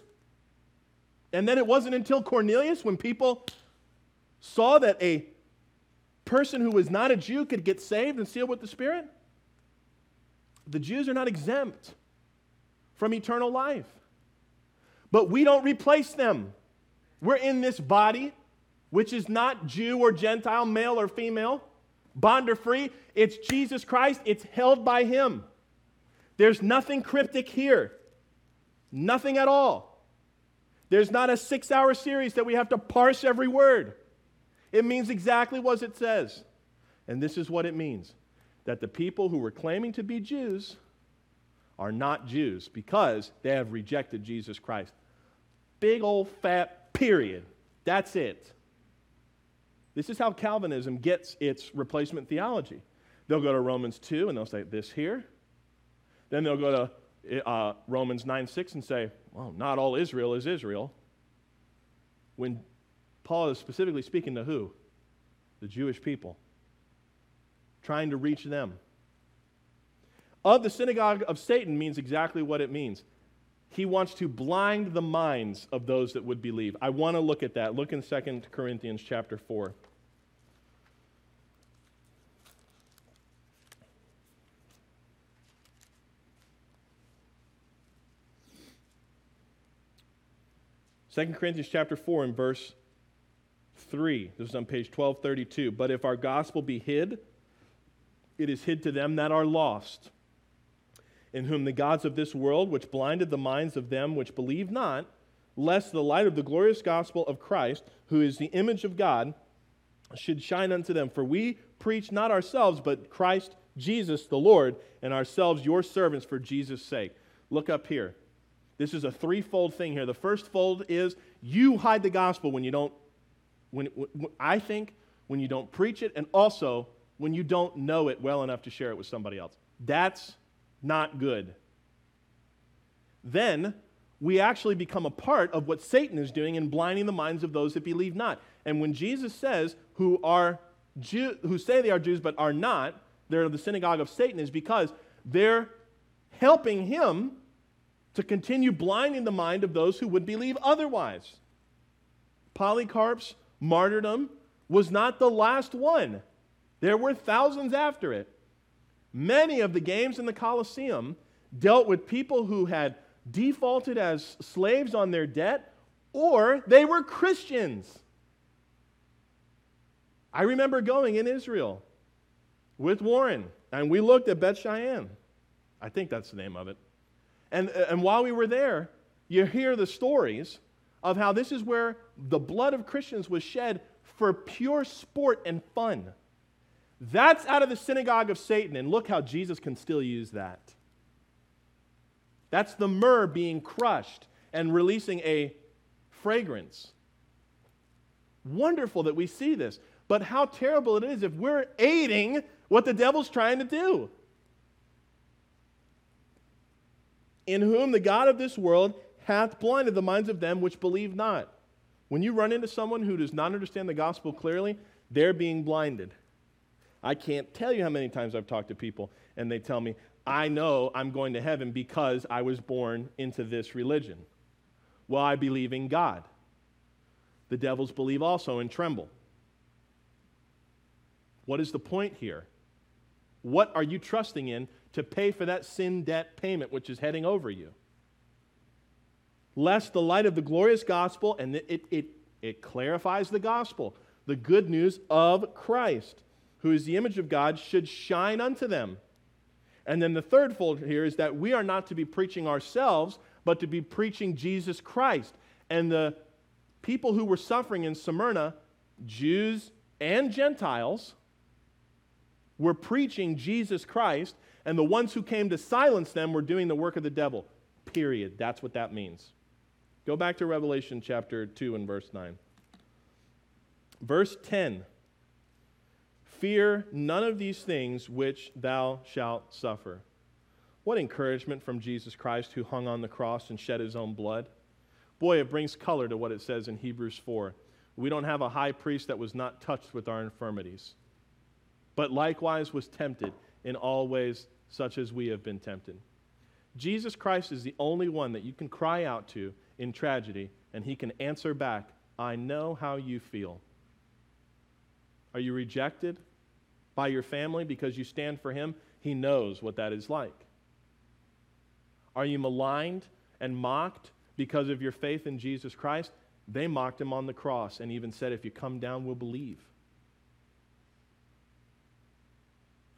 A: And then it wasn't until Cornelius when people saw that a person who was not a Jew could get saved and sealed with the Spirit. The Jews are not exempt from eternal life. But we don't replace them. We're in this body, which is not Jew or Gentile, male or female, bond or free. It's Jesus Christ, it's held by Him. There's nothing cryptic here. Nothing at all. There's not a six hour series that we have to parse every word. It means exactly what it says. And this is what it means that the people who were claiming to be Jews are not Jews because they have rejected Jesus Christ. Big old fat period. That's it. This is how Calvinism gets its replacement theology. They'll go to Romans 2 and they'll say, This here then they'll go to uh, Romans 9 6 and say, well, not all Israel is Israel. When Paul is specifically speaking to who? The Jewish people, trying to reach them. Of the synagogue of Satan means exactly what it means. He wants to blind the minds of those that would believe. I want to look at that. Look in 2 Corinthians chapter 4. 2 Corinthians chapter 4 and verse 3. This is on page 1232. But if our gospel be hid, it is hid to them that are lost, in whom the gods of this world, which blinded the minds of them which believe not, lest the light of the glorious gospel of Christ, who is the image of God, should shine unto them. For we preach not ourselves, but Christ Jesus the Lord, and ourselves your servants for Jesus' sake. Look up here. This is a threefold thing here. The first fold is you hide the gospel when you don't, when, when, I think, when you don't preach it, and also when you don't know it well enough to share it with somebody else. That's not good. Then we actually become a part of what Satan is doing in blinding the minds of those that believe not. And when Jesus says, who are Jew, who say they are Jews but are not, they're the synagogue of Satan, is because they're helping him to continue blinding the mind of those who would believe otherwise. Polycarp's martyrdom was not the last one. There were thousands after it. Many of the games in the Colosseum dealt with people who had defaulted as slaves on their debt or they were Christians. I remember going in Israel with Warren, and we looked at Beth Shean. I think that's the name of it. And, and while we were there, you hear the stories of how this is where the blood of Christians was shed for pure sport and fun. That's out of the synagogue of Satan, and look how Jesus can still use that. That's the myrrh being crushed and releasing a fragrance. Wonderful that we see this. But how terrible it is if we're aiding what the devil's trying to do. In whom the God of this world hath blinded the minds of them which believe not. When you run into someone who does not understand the gospel clearly, they're being blinded. I can't tell you how many times I've talked to people and they tell me, I know I'm going to heaven because I was born into this religion. Well, I believe in God. The devils believe also and tremble. What is the point here? What are you trusting in to pay for that sin debt payment which is heading over you? Lest the light of the glorious gospel, and it, it, it, it clarifies the gospel, the good news of Christ, who is the image of God, should shine unto them. And then the third fold here is that we are not to be preaching ourselves, but to be preaching Jesus Christ. And the people who were suffering in Smyrna, Jews and Gentiles, were preaching Jesus Christ, and the ones who came to silence them were doing the work of the devil. Period. That's what that means. Go back to Revelation chapter 2 and verse 9. Verse 10 Fear none of these things which thou shalt suffer. What encouragement from Jesus Christ who hung on the cross and shed his own blood. Boy, it brings color to what it says in Hebrews 4. We don't have a high priest that was not touched with our infirmities but likewise was tempted in all ways such as we have been tempted. Jesus Christ is the only one that you can cry out to in tragedy, and he can answer back, I know how you feel. Are you rejected by your family because you stand for him? He knows what that is like. Are you maligned and mocked because of your faith in Jesus Christ? They mocked him on the cross and even said, If you come down, we'll believe.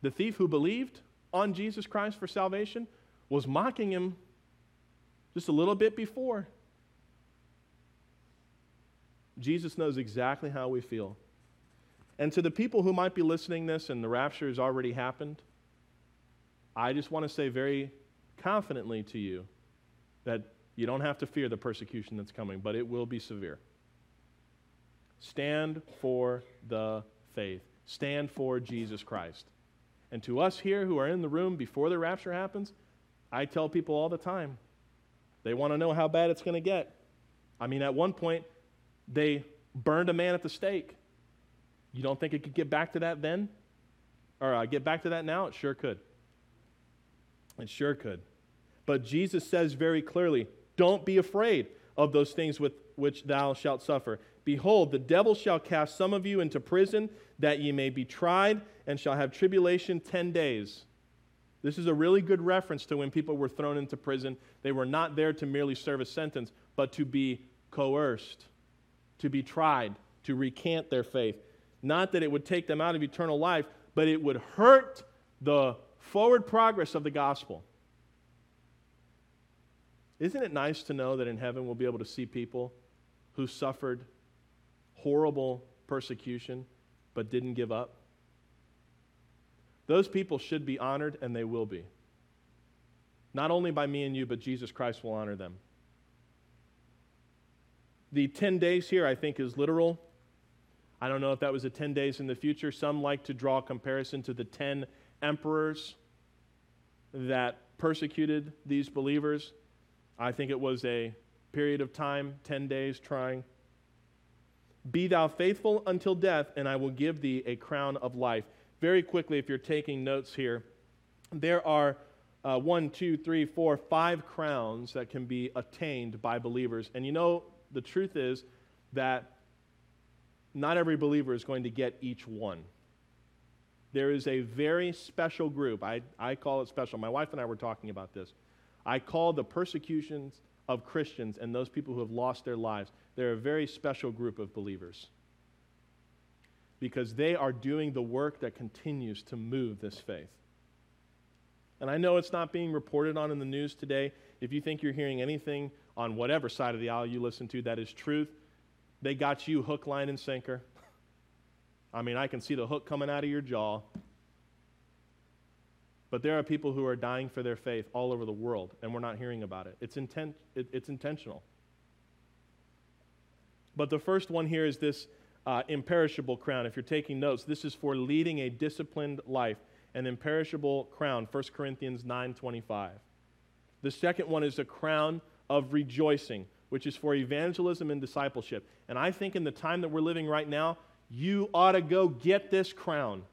A: The thief who believed on Jesus Christ for salvation was mocking him just a little bit before. Jesus knows exactly how we feel. And to the people who might be listening this and the rapture has already happened, I just want to say very confidently to you that you don't have to fear the persecution that's coming, but it will be severe. Stand for the faith. Stand for Jesus Christ. And to us here who are in the room before the rapture happens, I tell people all the time, they want to know how bad it's going to get. I mean, at one point, they burned a man at the stake. You don't think it could get back to that then? Or uh, get back to that now? It sure could. It sure could. But Jesus says very clearly don't be afraid of those things with which thou shalt suffer. Behold, the devil shall cast some of you into prison, that ye may be tried, and shall have tribulation ten days. This is a really good reference to when people were thrown into prison. They were not there to merely serve a sentence, but to be coerced, to be tried, to recant their faith. Not that it would take them out of eternal life, but it would hurt the forward progress of the gospel. Isn't it nice to know that in heaven we'll be able to see people who suffered horrible persecution but didn't give up? Those people should be honored, and they will be. Not only by me and you, but Jesus Christ will honor them. The 10 days here, I think, is literal. I don't know if that was a 10 days in the future. Some like to draw comparison to the 10 emperors that persecuted these believers. I think it was a period of time, 10 days trying. Be thou faithful until death, and I will give thee a crown of life. Very quickly, if you're taking notes here, there are uh, one, two, three, four, five crowns that can be attained by believers. And you know, the truth is that not every believer is going to get each one. There is a very special group. I, I call it special. My wife and I were talking about this. I call the persecutions of Christians and those people who have lost their lives, they're a very special group of believers because they are doing the work that continues to move this faith. And I know it's not being reported on in the news today. If you think you're hearing anything on whatever side of the aisle you listen to that is truth, they got you hook, line, and sinker. I mean, I can see the hook coming out of your jaw. But there are people who are dying for their faith all over the world, and we're not hearing about it. It's, intent, it, it's intentional. But the first one here is this uh, imperishable crown. If you're taking notes, this is for leading a disciplined life. An imperishable crown, 1 Corinthians 9.25. The second one is a crown of rejoicing, which is for evangelism and discipleship. And I think in the time that we're living right now, you ought to go get this crown.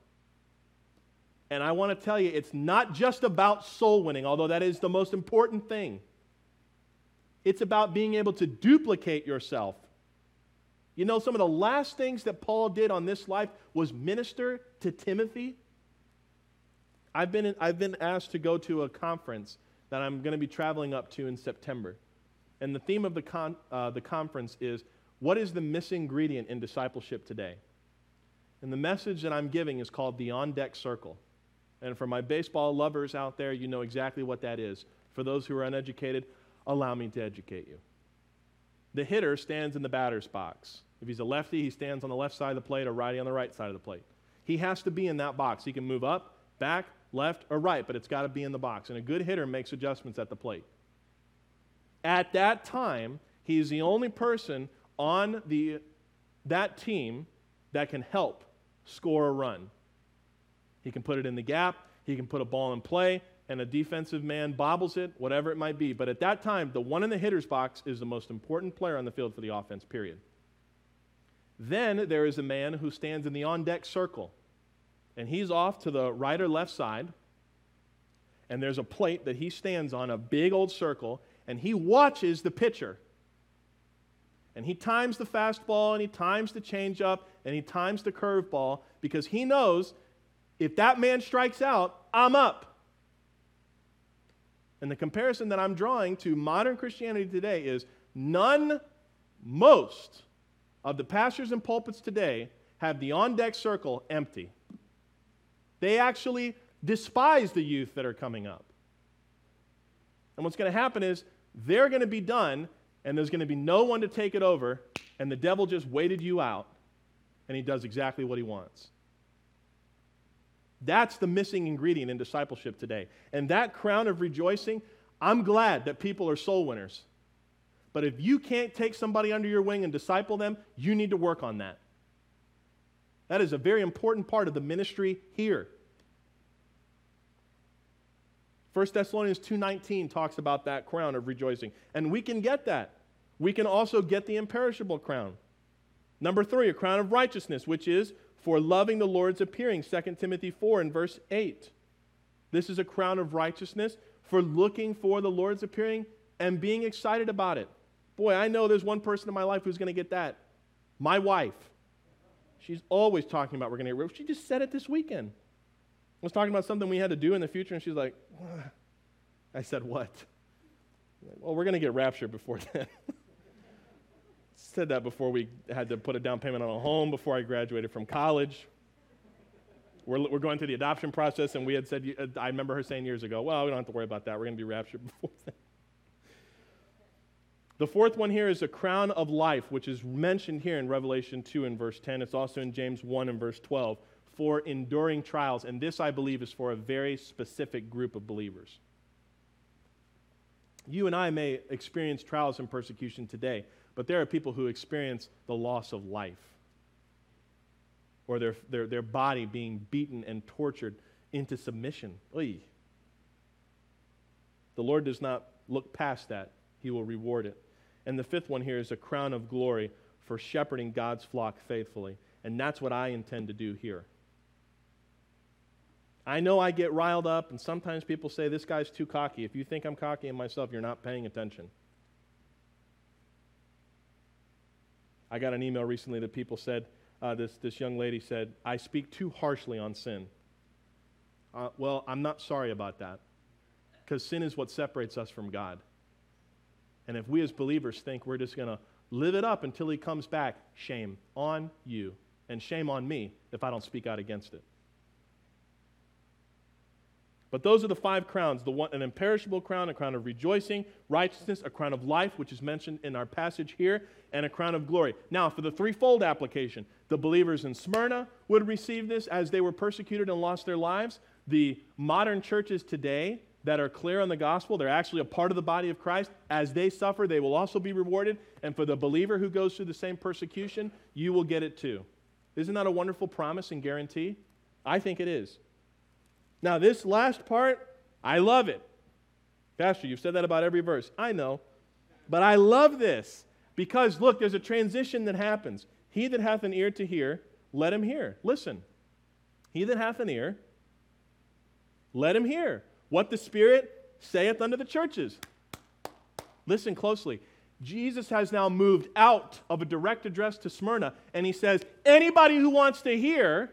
A: And I want to tell you, it's not just about soul winning, although that is the most important thing. It's about being able to duplicate yourself. You know, some of the last things that Paul did on this life was minister to Timothy. I've been, I've been asked to go to a conference that I'm going to be traveling up to in September. And the theme of the, con, uh, the conference is What is the missing ingredient in discipleship today? And the message that I'm giving is called the On Deck Circle. And for my baseball lovers out there, you know exactly what that is. For those who are uneducated, allow me to educate you. The hitter stands in the batter's box. If he's a lefty, he stands on the left side of the plate, or righty on the right side of the plate. He has to be in that box. He can move up, back, left, or right, but it's got to be in the box. And a good hitter makes adjustments at the plate. At that time, he's the only person on the, that team that can help score a run. He can put it in the gap, he can put a ball in play, and a defensive man bobbles it, whatever it might be. But at that time, the one in the hitter's box is the most important player on the field for the offense, period. Then there is a man who stands in the on deck circle, and he's off to the right or left side, and there's a plate that he stands on, a big old circle, and he watches the pitcher. And he times the fastball, and he times the changeup, and he times the curveball because he knows if that man strikes out, I'm up. And the comparison that I'm drawing to modern Christianity today is none, most of the pastors and pulpits today have the on deck circle empty. They actually despise the youth that are coming up. And what's going to happen is they're going to be done, and there's going to be no one to take it over, and the devil just waited you out, and he does exactly what he wants. That's the missing ingredient in discipleship today. And that crown of rejoicing, I'm glad that people are soul winners. But if you can't take somebody under your wing and disciple them, you need to work on that. That is a very important part of the ministry here. 1 Thessalonians 2:19 talks about that crown of rejoicing, and we can get that. We can also get the imperishable crown. Number 3, a crown of righteousness, which is for loving the Lord's appearing, 2 Timothy 4 and verse 8. This is a crown of righteousness for looking for the Lord's appearing and being excited about it. Boy, I know there's one person in my life who's going to get that. My wife. She's always talking about we're going to get rich. She just said it this weekend. Was talking about something we had to do in the future, and she's like, I said, What? Well, we're going to get raptured before (laughs) then. Said that before we had to put a down payment on a home, before I graduated from college. We're, we're going through the adoption process, and we had said, uh, I remember her saying years ago, well, we don't have to worry about that. We're going to be raptured (laughs) before then. The fourth one here is a crown of life, which is mentioned here in Revelation 2 and verse 10. It's also in James 1 and verse 12 for enduring trials. And this, I believe, is for a very specific group of believers. You and I may experience trials and persecution today, but there are people who experience the loss of life or their, their, their body being beaten and tortured into submission. Oy. The Lord does not look past that, He will reward it. And the fifth one here is a crown of glory for shepherding God's flock faithfully. And that's what I intend to do here. I know I get riled up, and sometimes people say, This guy's too cocky. If you think I'm cocky in myself, you're not paying attention. I got an email recently that people said, uh, this, this young lady said, I speak too harshly on sin. Uh, well, I'm not sorry about that, because sin is what separates us from God. And if we as believers think we're just going to live it up until He comes back, shame on you, and shame on me if I don't speak out against it. But those are the five crowns the one, an imperishable crown, a crown of rejoicing, righteousness, a crown of life, which is mentioned in our passage here, and a crown of glory. Now, for the threefold application, the believers in Smyrna would receive this as they were persecuted and lost their lives. The modern churches today that are clear on the gospel, they're actually a part of the body of Christ. As they suffer, they will also be rewarded. And for the believer who goes through the same persecution, you will get it too. Isn't that a wonderful promise and guarantee? I think it is. Now, this last part, I love it. Pastor, you've said that about every verse. I know. But I love this because, look, there's a transition that happens. He that hath an ear to hear, let him hear. Listen. He that hath an ear, let him hear what the Spirit saith unto the churches. Listen closely. Jesus has now moved out of a direct address to Smyrna, and he says, Anybody who wants to hear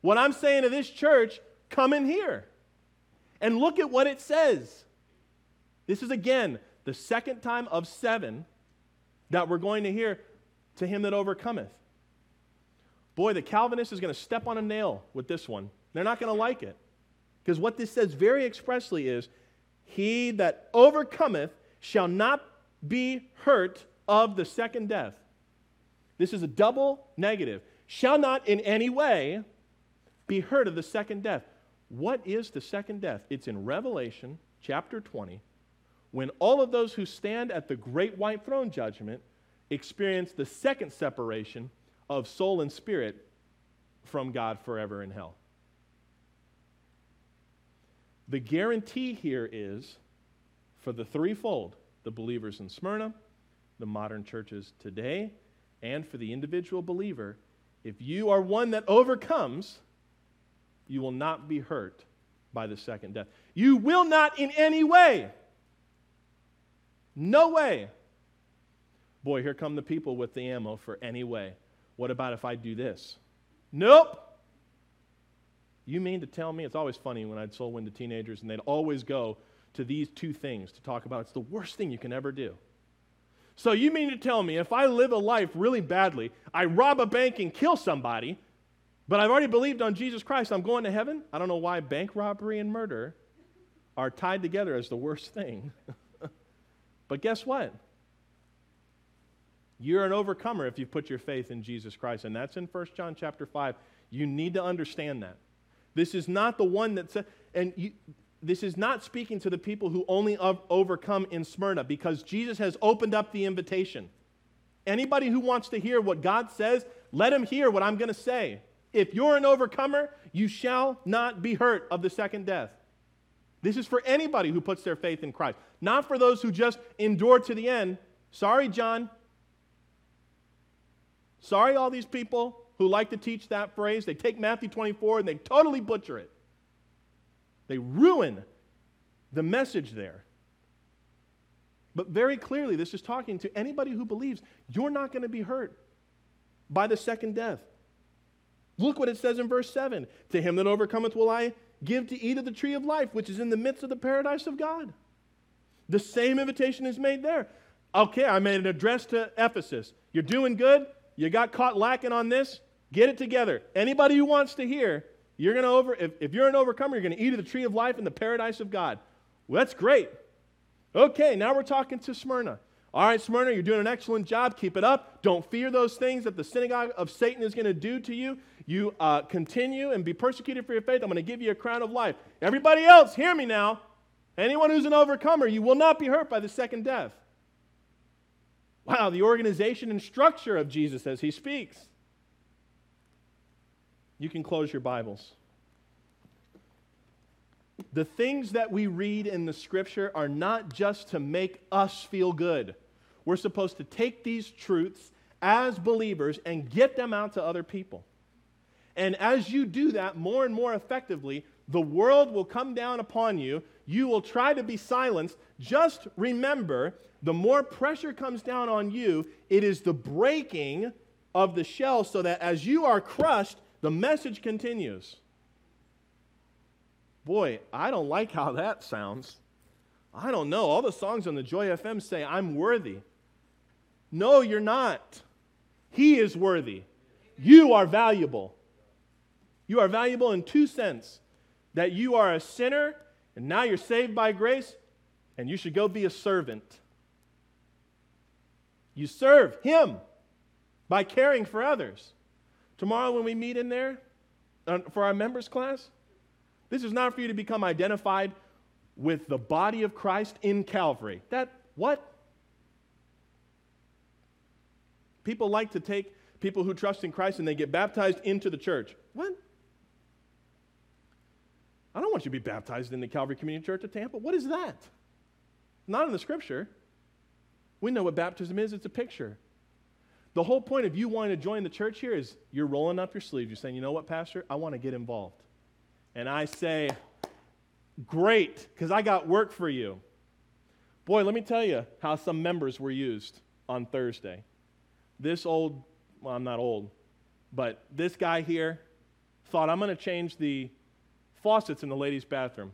A: what I'm saying to this church, Come in here. And look at what it says. This is again the second time of seven that we're going to hear to him that overcometh. Boy, the Calvinist is going to step on a nail with this one. They're not going to like it. Because what this says very expressly is, He that overcometh shall not be hurt of the second death. This is a double negative. Shall not in any way be hurt of the second death. What is the second death? It's in Revelation chapter 20 when all of those who stand at the great white throne judgment experience the second separation of soul and spirit from God forever in hell. The guarantee here is for the threefold the believers in Smyrna, the modern churches today, and for the individual believer if you are one that overcomes, you will not be hurt by the second death. You will not in any way. No way. Boy, here come the people with the ammo for any way. What about if I do this? Nope. You mean to tell me? It's always funny when I'd soul win to teenagers and they'd always go to these two things to talk about. It's the worst thing you can ever do. So you mean to tell me if I live a life really badly, I rob a bank and kill somebody, but I've already believed on Jesus Christ. I'm going to heaven. I don't know why bank robbery and murder are tied together as the worst thing. (laughs) but guess what? You're an overcomer if you put your faith in Jesus Christ. And that's in 1 John chapter 5. You need to understand that. This is not the one that said, and you, this is not speaking to the people who only overcome in Smyrna because Jesus has opened up the invitation. Anybody who wants to hear what God says, let him hear what I'm going to say. If you're an overcomer, you shall not be hurt of the second death. This is for anybody who puts their faith in Christ, not for those who just endure to the end. Sorry, John. Sorry, all these people who like to teach that phrase. They take Matthew 24 and they totally butcher it. They ruin the message there. But very clearly, this is talking to anybody who believes you're not going to be hurt by the second death. Look what it says in verse 7 To him that overcometh will I give to eat of the tree of life, which is in the midst of the paradise of God. The same invitation is made there. Okay, I made an address to Ephesus. You're doing good? You got caught lacking on this? Get it together. Anybody who wants to hear, you're going to over, if, if you're an overcomer, you're going to eat of the tree of life in the paradise of God. Well, that's great. Okay, now we're talking to Smyrna. All right, Smyrna, you're doing an excellent job. Keep it up. Don't fear those things that the synagogue of Satan is going to do to you. You uh, continue and be persecuted for your faith. I'm going to give you a crown of life. Everybody else, hear me now. Anyone who's an overcomer, you will not be hurt by the second death. Wow, the organization and structure of Jesus as he speaks. You can close your Bibles. The things that we read in the scripture are not just to make us feel good. We're supposed to take these truths as believers and get them out to other people. And as you do that more and more effectively, the world will come down upon you. You will try to be silenced. Just remember the more pressure comes down on you, it is the breaking of the shell so that as you are crushed, the message continues. Boy, I don't like how that sounds. I don't know. All the songs on the Joy FM say, I'm worthy. No, you're not. He is worthy. You are valuable. You are valuable in two sense that you are a sinner and now you're saved by grace and you should go be a servant. You serve Him by caring for others. Tomorrow, when we meet in there uh, for our members class, this is not for you to become identified with the body of Christ in Calvary. That, what? People like to take people who trust in Christ and they get baptized into the church. What? I don't want you to be baptized in the Calvary Community Church of Tampa. What is that? Not in the scripture. We know what baptism is, it's a picture. The whole point of you wanting to join the church here is you're rolling up your sleeves. You're saying, you know what, Pastor? I want to get involved. And I say, great, because I got work for you. Boy, let me tell you how some members were used on Thursday. This old, well, I'm not old, but this guy here thought, I'm going to change the faucets in the ladies' bathroom.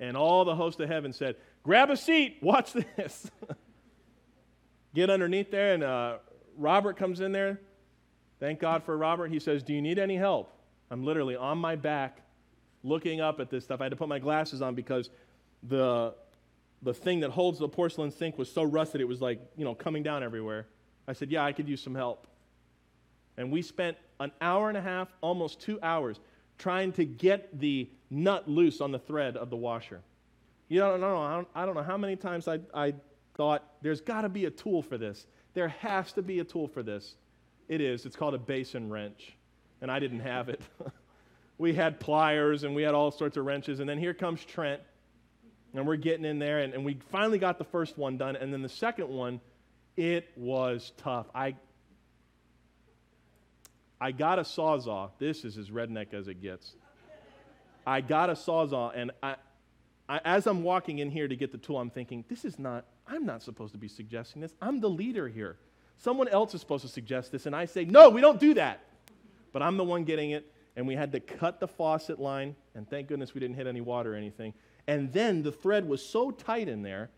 A: And all the host of heaven said, Grab a seat, watch this. (laughs) Get underneath there, and uh, Robert comes in there. Thank God for Robert. He says, Do you need any help? I'm literally on my back looking up at this stuff. I had to put my glasses on because the, the thing that holds the porcelain sink was so rusted it was like, you know, coming down everywhere. I said, Yeah, I could use some help. And we spent an hour and a half, almost two hours, trying to get the nut loose on the thread of the washer. You don't know, I don't, I don't know how many times I, I thought, there's got to be a tool for this. There has to be a tool for this. It is. It's called a basin wrench. And I didn't have it. (laughs) we had pliers and we had all sorts of wrenches. And then here comes Trent. And we're getting in there. And, and we finally got the first one done. And then the second one, it was tough. I, I got a sawzall. This is as redneck as it gets. I got a sawzall, and I, I, as I'm walking in here to get the tool, I'm thinking, this is not, I'm not supposed to be suggesting this. I'm the leader here. Someone else is supposed to suggest this, and I say, no, we don't do that. But I'm the one getting it, and we had to cut the faucet line, and thank goodness we didn't hit any water or anything. And then the thread was so tight in there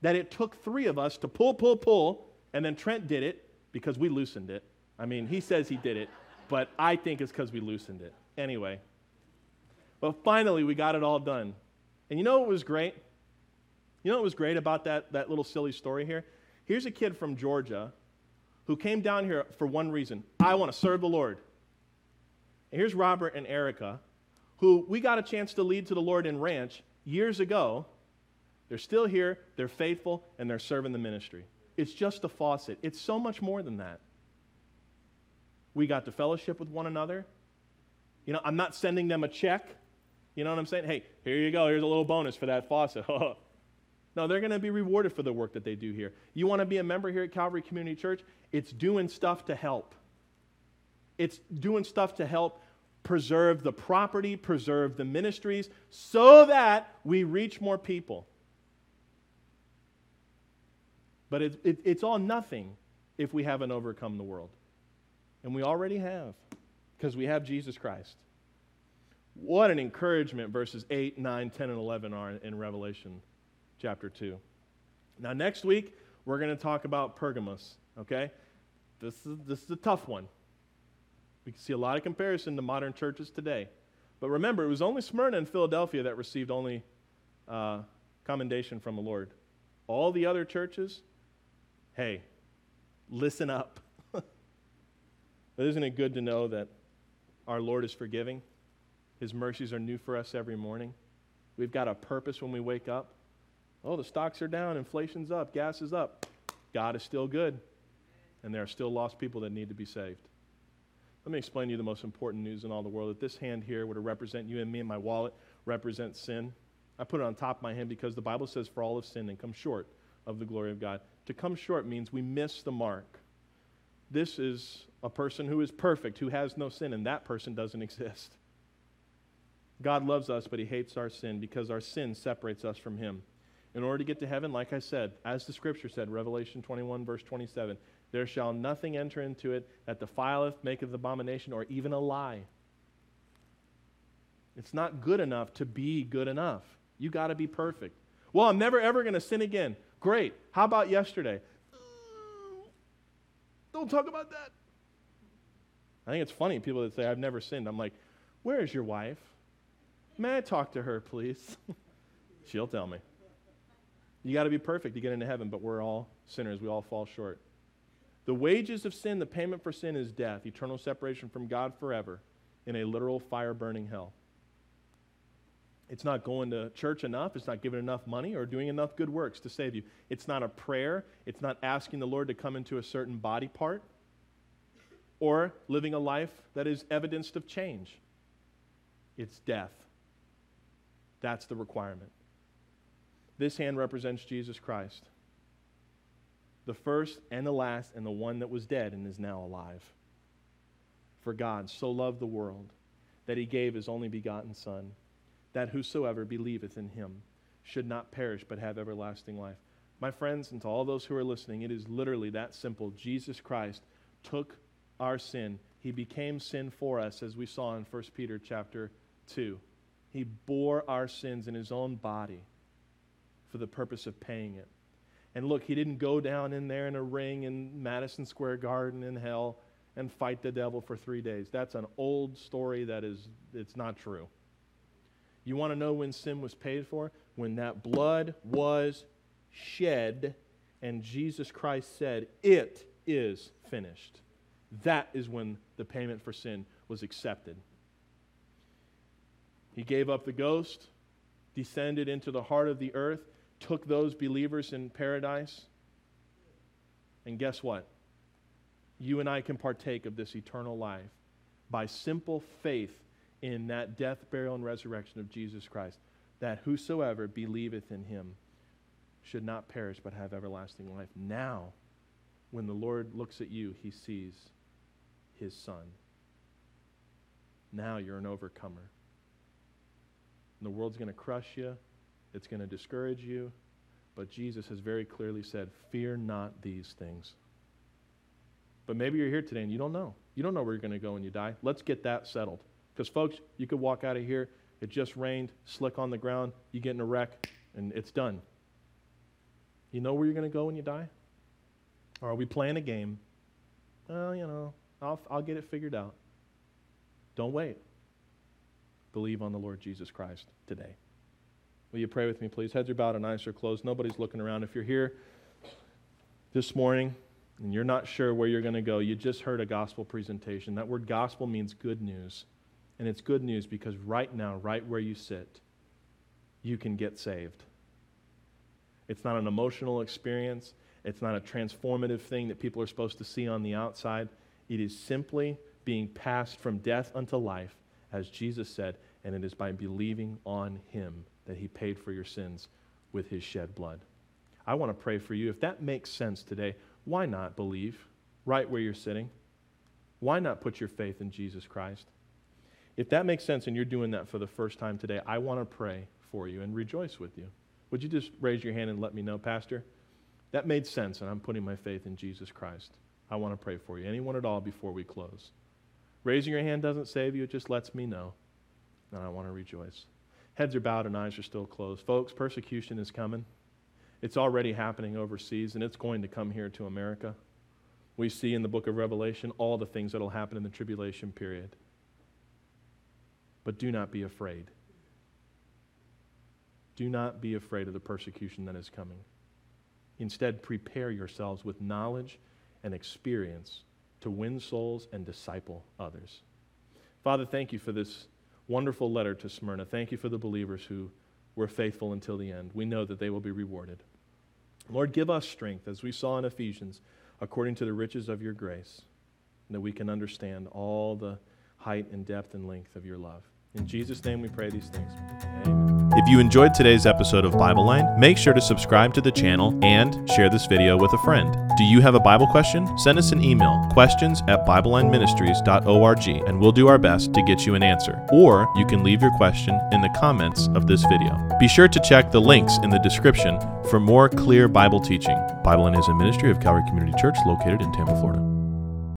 A: that it took three of us to pull, pull, pull, and then Trent did it because we loosened it. I mean, he says he did it but I think it's because we loosened it. Anyway. But finally, we got it all done. And you know what was great? You know what was great about that, that little silly story here? Here's a kid from Georgia who came down here for one reason I want to serve the Lord. And here's Robert and Erica, who we got a chance to lead to the Lord in Ranch years ago. They're still here, they're faithful, and they're serving the ministry. It's just a faucet. It's so much more than that. We got to fellowship with one another. You know, I'm not sending them a check. You know what I'm saying? Hey, here you go. Here's a little bonus for that faucet. (laughs) no, they're going to be rewarded for the work that they do here. You want to be a member here at Calvary Community Church? It's doing stuff to help. It's doing stuff to help preserve the property, preserve the ministries, so that we reach more people. But it, it, it's all nothing if we haven't overcome the world. And we already have, because we have Jesus Christ. What an encouragement verses 8, 9, 10, and 11 are in Revelation chapter 2. Now, next week, we're going to talk about Pergamos, okay? This is, this is a tough one. We can see a lot of comparison to modern churches today. But remember, it was only Smyrna and Philadelphia that received only uh, commendation from the Lord. All the other churches, hey, listen up. But isn't it good to know that our Lord is forgiving? His mercies are new for us every morning. We've got a purpose when we wake up. Oh, the stocks are down, inflation's up, gas is up. God is still good, and there are still lost people that need to be saved. Let me explain to you the most important news in all the world. That this hand here were to represent you and me, and my wallet represents sin. I put it on top of my hand because the Bible says, For all have sinned and come short of the glory of God. To come short means we miss the mark. This is a person who is perfect, who has no sin, and that person doesn't (laughs) exist. God loves us, but he hates our sin because our sin separates us from him. In order to get to heaven, like I said, as the scripture said, Revelation 21, verse 27, there shall nothing enter into it that defileth, maketh abomination, or even a lie. It's not good enough to be good enough. You got to be perfect. Well, I'm never ever going to sin again. Great. How about yesterday? Mm, don't talk about that. I think it's funny people that say, I've never sinned. I'm like, where is your wife? May I talk to her, please? (laughs) She'll tell me. You got to be perfect to get into heaven, but we're all sinners. We all fall short. The wages of sin, the payment for sin is death, eternal separation from God forever in a literal fire burning hell. It's not going to church enough. It's not giving enough money or doing enough good works to save you. It's not a prayer. It's not asking the Lord to come into a certain body part or living a life that is evidenced of change. It's death. That's the requirement. This hand represents Jesus Christ, the first and the last, and the one that was dead and is now alive. For God so loved the world that he gave his only begotten Son, that whosoever believeth in him should not perish but have everlasting life. My friends, and to all those who are listening, it is literally that simple. Jesus Christ took our sin. He became sin for us, as we saw in 1 Peter chapter 2. He bore our sins in his own body for the purpose of paying it. And look, he didn't go down in there in a ring in Madison Square Garden in hell and fight the devil for three days. That's an old story that is, it's not true. You want to know when sin was paid for? When that blood was shed and Jesus Christ said, It is finished. That is when the payment for sin was accepted. He gave up the ghost, descended into the heart of the earth, took those believers in paradise. And guess what? You and I can partake of this eternal life by simple faith in that death, burial, and resurrection of Jesus Christ, that whosoever believeth in him should not perish but have everlasting life. Now, when the Lord looks at you, he sees his son. Now you're an overcomer. And the world's going to crush you, it's going to discourage you. But Jesus has very clearly said, Fear not these things. But maybe you're here today and you don't know. You don't know where you're going to go when you die. Let's get that settled. Because, folks, you could walk out of here, it just rained, slick on the ground, you get in a wreck, and it's done. You know where you're going to go when you die? Or are we playing a game? Well, you know, I'll, I'll get it figured out. Don't wait. Believe on the Lord Jesus Christ today. Will you pray with me, please? Heads are bowed and eyes are closed. Nobody's looking around. If you're here this morning and you're not sure where you're going to go, you just heard a gospel presentation. That word gospel means good news. And it's good news because right now, right where you sit, you can get saved. It's not an emotional experience, it's not a transformative thing that people are supposed to see on the outside. It is simply being passed from death unto life, as Jesus said, and it is by believing on Him that He paid for your sins with His shed blood. I want to pray for you. If that makes sense today, why not believe right where you're sitting? Why not put your faith in Jesus Christ? If that makes sense and you're doing that for the first time today, I want to pray for you and rejoice with you. Would you just raise your hand and let me know, Pastor? That made sense, and I'm putting my faith in Jesus Christ. I want to pray for you. Anyone at all before we close? Raising your hand doesn't save you, it just lets me know. And I want to rejoice. Heads are bowed and eyes are still closed. Folks, persecution is coming. It's already happening overseas, and it's going to come here to America. We see in the book of Revelation all the things that will happen in the tribulation period. But do not be afraid. Do not be afraid of the persecution that is coming. Instead, prepare yourselves with knowledge and experience to win souls and disciple others. Father, thank you for this wonderful letter to Smyrna. Thank you for the believers who were faithful until the end. We know that they will be rewarded. Lord, give us strength, as we saw in Ephesians, according to the riches of your grace, that we can understand all the height and depth and length of your love. In Jesus' name we pray these things. Amen.
B: If you enjoyed today's episode of Bible Line, make sure to subscribe to the channel and share this video with a friend. Do you have a Bible question? Send us an email, questions at BibleLineMinistries.org, and we'll do our best to get you an answer. Or you can leave your question in the comments of this video. Be sure to check the links in the description for more clear Bible teaching. Bible Line is a ministry of Calvary Community Church located in Tampa, Florida.